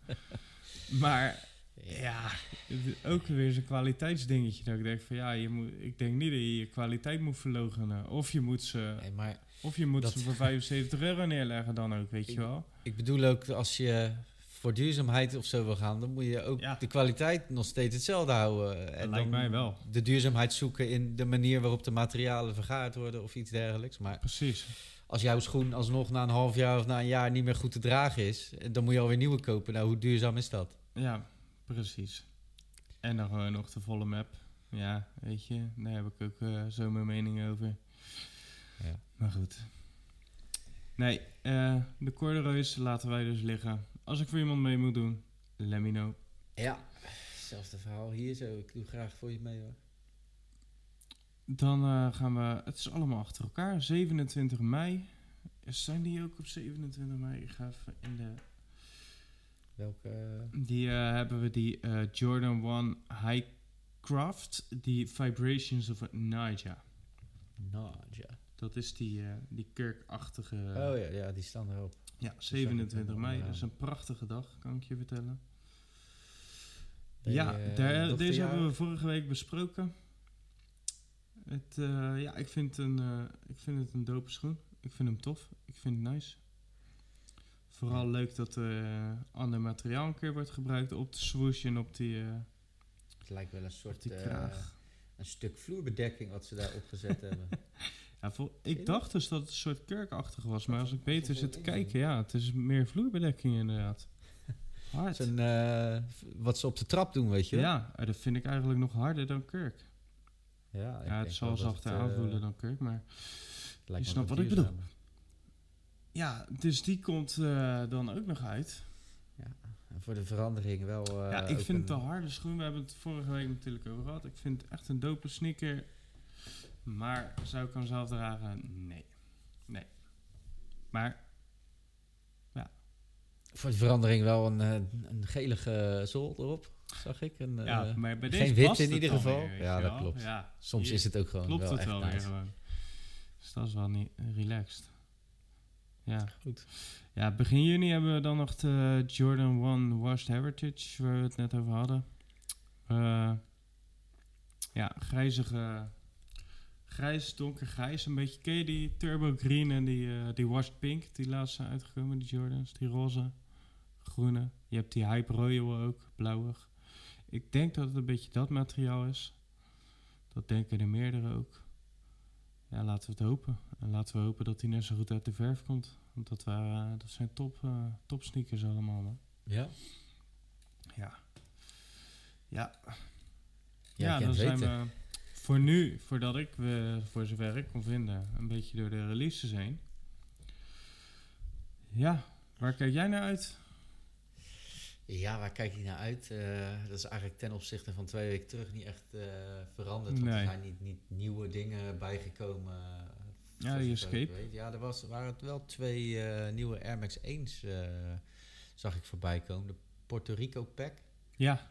maar ja, het is ook weer zo'n kwaliteitsdingetje. Dat ik denk van ja, je moet, ik denk niet dat je je kwaliteit moet verlogenen. Of je moet ze, Nee, maar of je moet dat- ze voor 75 euro neerleggen dan ook, weet je wel. Ik bedoel ook, als je voor duurzaamheid of zo wil gaan, dan moet je ook Ja. de kwaliteit nog steeds hetzelfde houden. Dat En lijkt dan mij wel. de duurzaamheid zoeken in de manier waarop de materialen vergaard worden of iets dergelijks. Maar Precies. als jouw schoen alsnog na een half jaar of na een jaar niet meer goed te dragen is, dan moet je alweer nieuwe kopen. Nou, hoe duurzaam is dat? Ja, precies. En dan gewoon nog de volle map. Ja, weet je, daar heb ik ook eh, zo mijn mening over. Ja. Maar goed. Nee, eh, de corduroys laten wij dus liggen. Als ik voor iemand mee moet doen, let me know. Ja, hetzelfde verhaal hier zo. Ik doe graag voor je mee hoor. Dan eh, gaan we, het is allemaal achter elkaar. 27 mei. Zijn die ook op 27 mei? Ik ga even in de... Welke? Die eh, hebben we die eh, Jordan 1 High Craft, die Vibrations of Naija. Nou, ja. Dat is die, eh die kurkachtige... Oh ja, ja, die staan erop. Ja, 27 mei. Dat is een prachtige dag, kan ik je vertellen. Ja, eh, daar- deze hebben we vorige week besproken. Het, eh, ja, ik vind, een, eh, ik vind het een dope schoen. Ik vind hem tof. Ik vind het nice. Vooral leuk dat er eh, ander materiaal een keer wordt gebruikt op de swoosh en op die, eh, Het lijkt wel een soort die eh, kraag. een stuk vloerbedekking wat ze daar opgezet hebben. Ja, vol- ik dacht dus dat het een soort kurkachtig was, maar als ik er- beter er zit te kijken, ja, het is meer vloerbedekking inderdaad. Hard. Wat ze op de trap doen, weet je? Ja, dat vind ik eigenlijk nog harder dan kurk. Ja, het zal zachter aanvoelen dan kurk, maar... je snapt wat ik duurzamer. Ja, dus die komt eh, dan ook nog uit. En voor de verandering wel... eh, ja, ik vind het een- harde schoen. We hebben het vorige week natuurlijk over gehad. Ik vind het echt een dope sneaker. Maar zou ik hem zelf dragen? Nee. Nee. Maar Voor de verandering wel een, eh, een gelige zool erop, zag ik. Een, ja, maar bij geen deze wit past in ieder geval. weer, Ja, dat wel. klopt. Ja, soms is het ook gewoon klopt wel het echt wel weer nice. gewoon. Dus dat is wel niet relaxed. Ja. Goed. Ja, begin juni hebben we dan nog de Jordan 1 Washed Heritage, waar we het net over hadden. Eh, ja, grijzige, grijs, donkergrijs, een beetje. Ken je die Turbo Green en die, eh, die Washed Pink, die laatst zijn uitgekomen, die Jordans, die roze, groene. Je hebt die Hype Royal ook, blauwig. Ik denk dat het een beetje dat materiaal is. Dat denken de meerdere ook. Ja, laten we het hopen. En laten we hopen dat hij net zo goed uit de verf komt. Want dat, waren, dat zijn top, eh, top sneakers allemaal, man. Ja, Ja. Ja, ja dan zijn weten. we voor nu, voordat ik, eh, voor zover ik kon vinden, een beetje door de releases heen. Ja, waar kijk jij naar uit? Ja, waar kijk je naar uit? Eh, dat is eigenlijk ten opzichte van twee weken terug niet echt eh, veranderd. Want Nee. er zijn niet, niet nieuwe dingen bijgekomen. Ja, die ik Escape. weet. Ja, er was, waren het wel twee eh, nieuwe Air Max 1's eh, zag ik voorbij komen. De Puerto Rico pack. Ja,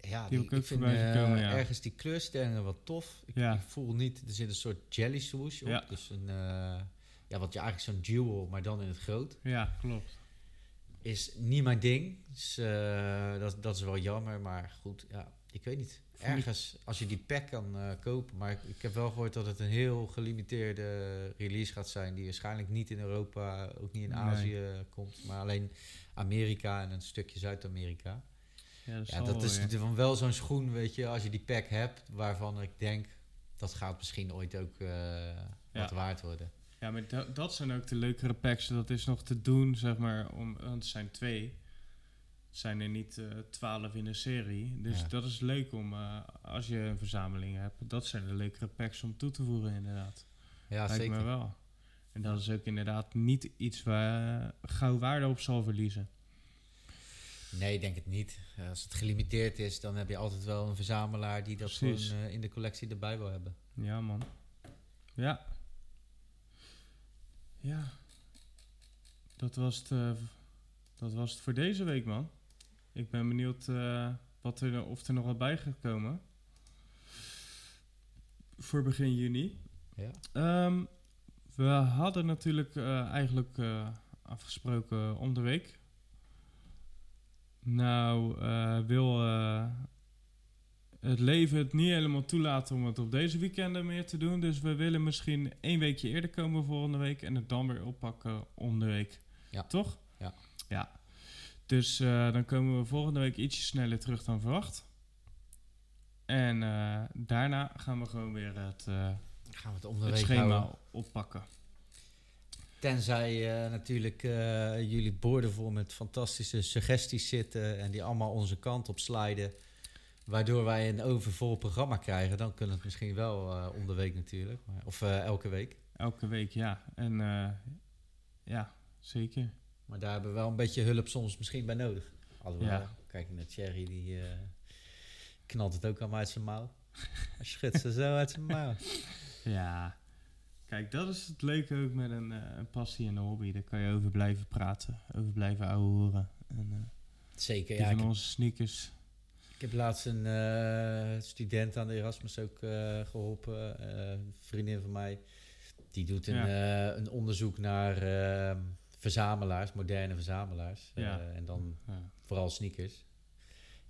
Ja, Die die, ik vind voorbij gekomen, ja. ergens die kleurstellingen wat tof. Ik, Ja. ik voel niet, er zit een soort jelly swoosh op. Ja. Dus een, ja, wat je eigenlijk zo'n dual, maar dan in het groot. ja, klopt. Is niet mijn ding. Dus, eh, dat, dat is wel jammer, maar goed, ja, ik weet niet. Ergens, als je die pack kan eh, kopen. Maar ik, ik heb wel gehoord dat het een heel gelimiteerde release gaat zijn. Die waarschijnlijk niet in Europa, ook niet in Nee. Azië komt. Maar alleen Amerika en een stukje Zuid-Amerika. Ja, dat, Ja, zal dat wel is van wel zo'n schoen, weet je, als je die pack hebt, waarvan ik denk, dat gaat misschien ooit ook eh, wat waard worden. Ja, maar dat, dat zijn ook de leukere packs. Dat is nog te doen, zeg maar. Om, want het zijn twee. Het zijn er niet eh, twaalf in een serie. Dus Ja. dat is leuk om, eh, als je een verzameling hebt. Dat zijn de leukere packs om toe te voegen, inderdaad. Ja, Lijkt zeker. me wel. En dat is ook inderdaad niet iets waar eh, gauw waarde op zal verliezen. Nee, ik denk het niet. Als het gelimiteerd is, dan heb je altijd wel een verzamelaar die dat Precies. gewoon in de collectie erbij wil hebben. Ja, man. Ja. Ja. Dat was het, eh, dat was het voor deze week, man. Ik ben benieuwd eh, wat er, of er nog wat bij gaat komen. Voor begin juni. Ja. Ehm, we hadden natuurlijk eh, eigenlijk afgesproken om de week. Nou, wil het leven het niet helemaal toelaten om het op deze weekenden meer te doen. Dus we willen misschien één weekje eerder komen volgende week en het dan weer oppakken om de week. Ja. Toch? Ja. Ja. Dus eh, dan komen we volgende week ietsje sneller terug dan verwacht. En eh, daarna gaan we gewoon weer het, eh, Gaan we het om de het week schema houden. oppakken. Tenzij natuurlijk jullie borden vol met fantastische suggesties zitten en die allemaal onze kant op sliden. Waardoor wij een overvol programma krijgen. Dan kunnen we het misschien wel eh, om de week natuurlijk. Maar, of eh, elke week. Elke week, ja. En eh, ja, zeker. Maar daar hebben we wel een beetje hulp soms misschien bij nodig. Alhoewel, Ja. kijk naar Thierry, die knalt het ook allemaal uit zijn mouw. Hij schudt ze zo uit zijn mouw. Ja. Kijk, dat is het leuke ook met een, een passie en een hobby. Daar kan je over blijven praten, over blijven ouwehoeren. En Zeker, ja. Van onze sneakers. Ik heb laatst een eh, student aan de Erasmus ook eh, geholpen. eh, een vriendin van mij. Die doet een, Ja. eh, een onderzoek naar eh, verzamelaars, moderne verzamelaars. Eh, en dan vooral sneakers.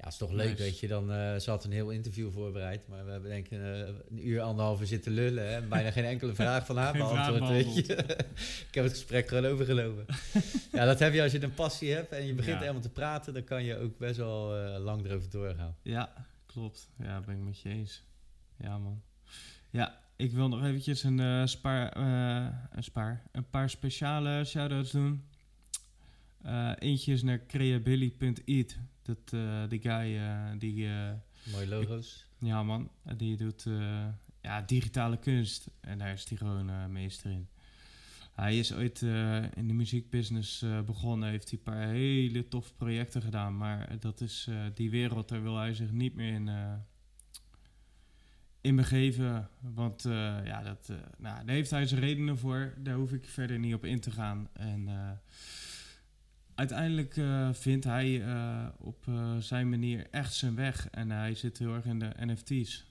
Ja, is toch leuk, Nice. weet je. Dan, eh ze had een heel interview voorbereid, maar we hebben denk ik eh, een uur, anderhalf uur zitten lullen. Hè, en bijna geen enkele vraag van haar beantwoord, weet je. ik heb het gesprek gewoon overgelopen. ja, dat heb je als je een passie hebt en je begint Ja. helemaal te praten, dan kan je ook best wel eh, lang erover doorgaan. ja, klopt. Ja, ben ik met je eens. Ja, man. Ja, ik wil nog eventjes een, eh, spaar, eh, een, spaar, een paar speciale shout-outs doen. Eh, eentje is naar creabilly.eat. Dat, eh, die guy, eh, die... eh, Mooie logo's. Ja, man. Die doet ja, digitale kunst. En daar is hij gewoon meester in. Hij is ooit in de muziekbusiness begonnen, heeft hij een paar hele toffe projecten gedaan. Maar dat is die wereld, daar wil hij zich niet meer in, in begeven. Want ja, dat, nou, daar heeft hij zijn redenen voor. Daar hoef ik verder niet op in te gaan. En uiteindelijk eh, vindt hij eh, op eh, zijn manier echt zijn weg. En hij zit heel erg in de NFT's.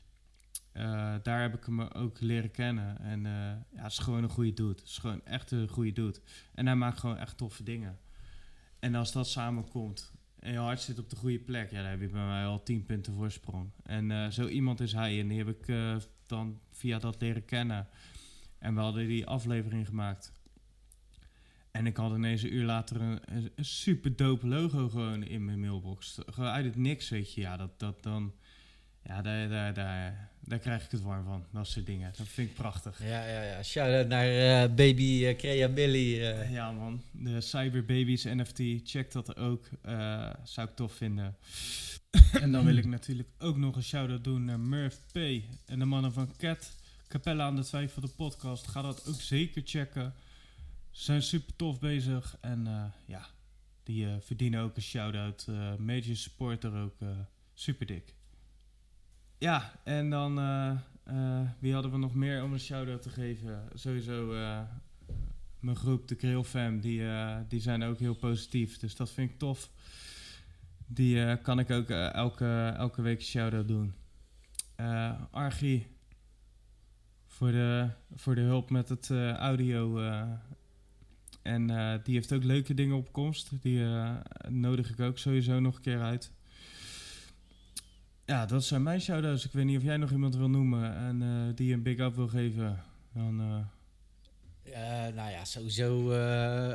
Daar heb ik hem ook leren kennen. En ja, het is gewoon een goede dude. Het is gewoon echt een goede dude. En hij maakt gewoon echt toffe dingen. En als dat samenkomt en je hart zit op de goede plek, ja, dan heb je bij mij al 10 punten voorsprong. En zo iemand is hij. En die heb ik dan via dat leren kennen. En we hadden die aflevering gemaakt. En ik had ineens een uur later een, super dope logo gewoon in mijn mailbox. Gewoon uit het niks, weet je. Ja, dat, dat dan... Ja, daar, daar, daar, daar krijg ik het warm van. Dat soort dingen. Dat vind ik prachtig. Ja, ja, ja. Shout-out naar eh, baby uh, Crea Billy. eh. Ja man, de Cyber Babies NFT, check dat ook. Zou ik tof vinden. en dan wil ik natuurlijk ook nog een shout-out doen naar Murph P. En de mannen van Cat. Capella aan de Twijfel, de podcast. Ga dat ook zeker checken. Ze zijn super tof bezig. En eh, ja, die eh, verdienen ook een shout-out. Eh, major supporter ook. super dik. Ja, en dan... wie hadden we nog meer om een shout-out te geven? Sowieso... mijn groep, de Grill Fam, die, die zijn ook heel positief. Dus dat vind ik tof. Die kan ik ook elke, elke week een shout-out doen. Archie, voor de, voor de hulp met het audio. En eh, die heeft ook leuke dingen op komst. Die eh, nodig ik ook sowieso nog een keer uit. Ja, dat zijn mijn shout-outs. Ik weet niet of jij nog iemand wil noemen en eh, die een big up wil geven. Dan... nou ja, sowieso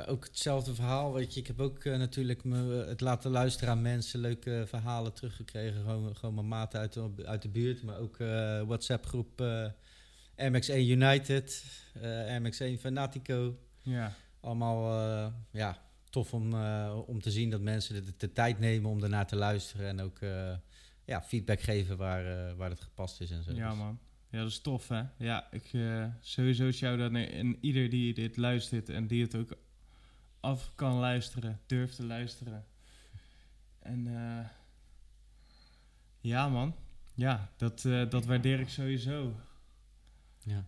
ook hetzelfde verhaal. Weet je, ik heb ook natuurlijk me, het laten luisteren aan mensen, leuke verhalen teruggekregen. Gewoon, gewoon mijn maten uit de, uit de buurt, maar ook WhatsApp-groep eh, MX1 United, eh, MX1 Fanatico. ja. Allemaal eh, ja, tof om, eh, om te zien dat mensen de, de tijd nemen om ernaar te luisteren en ook eh, ja, feedback geven waar, waar het gepast is en zo. Ja, Dus- man. Ja, dat is tof, hè? Ja, ik eh, sowieso shout-out naar en ieder die dit luistert en die het ook af kan luisteren, durft te luisteren. En eh, ja, man. Ja, dat, dat waardeer ik sowieso. Ja.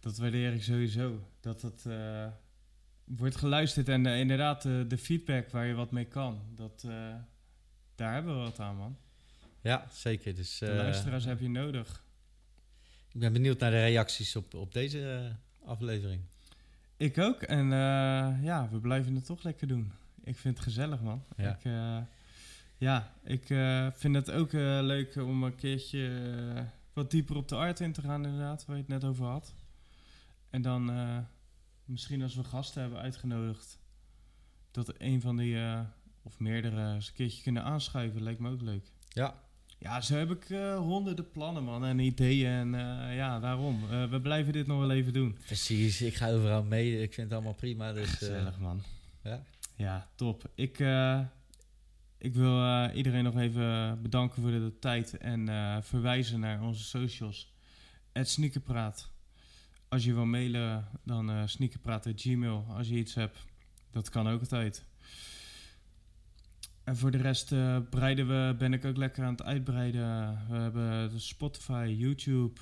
Dat waardeer ik sowieso. Dat eh, wordt geluisterd en eh, inderdaad eh, de feedback waar je wat mee kan. Dat, eh, daar hebben we wat aan, man. ja, zeker. Dus, De luisteraars heb je nodig. Ik ben benieuwd naar de reacties op, op deze aflevering. Ik ook. En ja, we blijven het toch lekker doen. Ik vind het gezellig, man. Ja. Ik, ja, ik vind het ook leuk om een keertje wat dieper op de art in te gaan, inderdaad, waar je het net over had. En dan misschien als we gasten hebben uitgenodigd, dat een van die, eh, of meerdere, eens een keertje kunnen aanschuiven. Lijkt me ook leuk. Ja, Ja, zo heb ik eh, honderden plannen, man, en ideeën. En eh, ja, daarom. We blijven dit nog wel even doen. precies. Ik ga overal mee. Ik vind het allemaal prima. Dus, eh, Gezellig, man. ja. Ja, top. Ik, ik wil iedereen nog even bedanken voor de tijd en verwijzen naar onze socials. Het Sneakerpraat. Als je wil mailen, dan uh, sneakerpraat.gmail. Als je iets hebt, dat kan ook altijd. En voor de rest eh, breiden we, ben ik ook lekker aan het uitbreiden. We hebben Spotify, YouTube,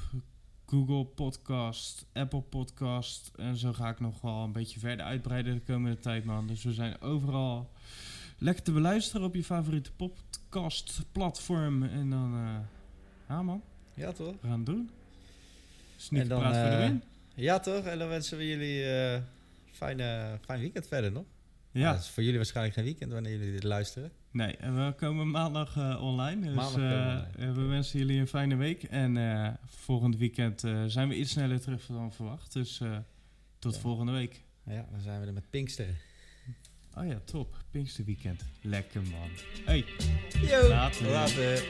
Google Podcast, Apple Podcast. En zo ga ik nog wel een beetje verder uitbreiden de komende tijd, man. Dus we zijn overal lekker te beluisteren op je favoriete podcast platform. En dan, eh ja man, ja, toch? we gaan het doen. En Sneak dan, praat voor de eh, win. Ja, toch? En dan wensen we jullie eh fijne, fijn weekend verder nog. Ja, Het is voor jullie waarschijnlijk geen weekend wanneer jullie dit luisteren. nee, en we komen maandag eh, online. Dus Maandag komen we wensen jullie een fijne week. En volgend weekend zijn we iets sneller terug dan verwacht. Dus tot Ja. volgende week. Ja, dan zijn we er met Pinksteren. Oh ja, top. Pinksterweekend. Lekker man. Hey. Yo, Later. later.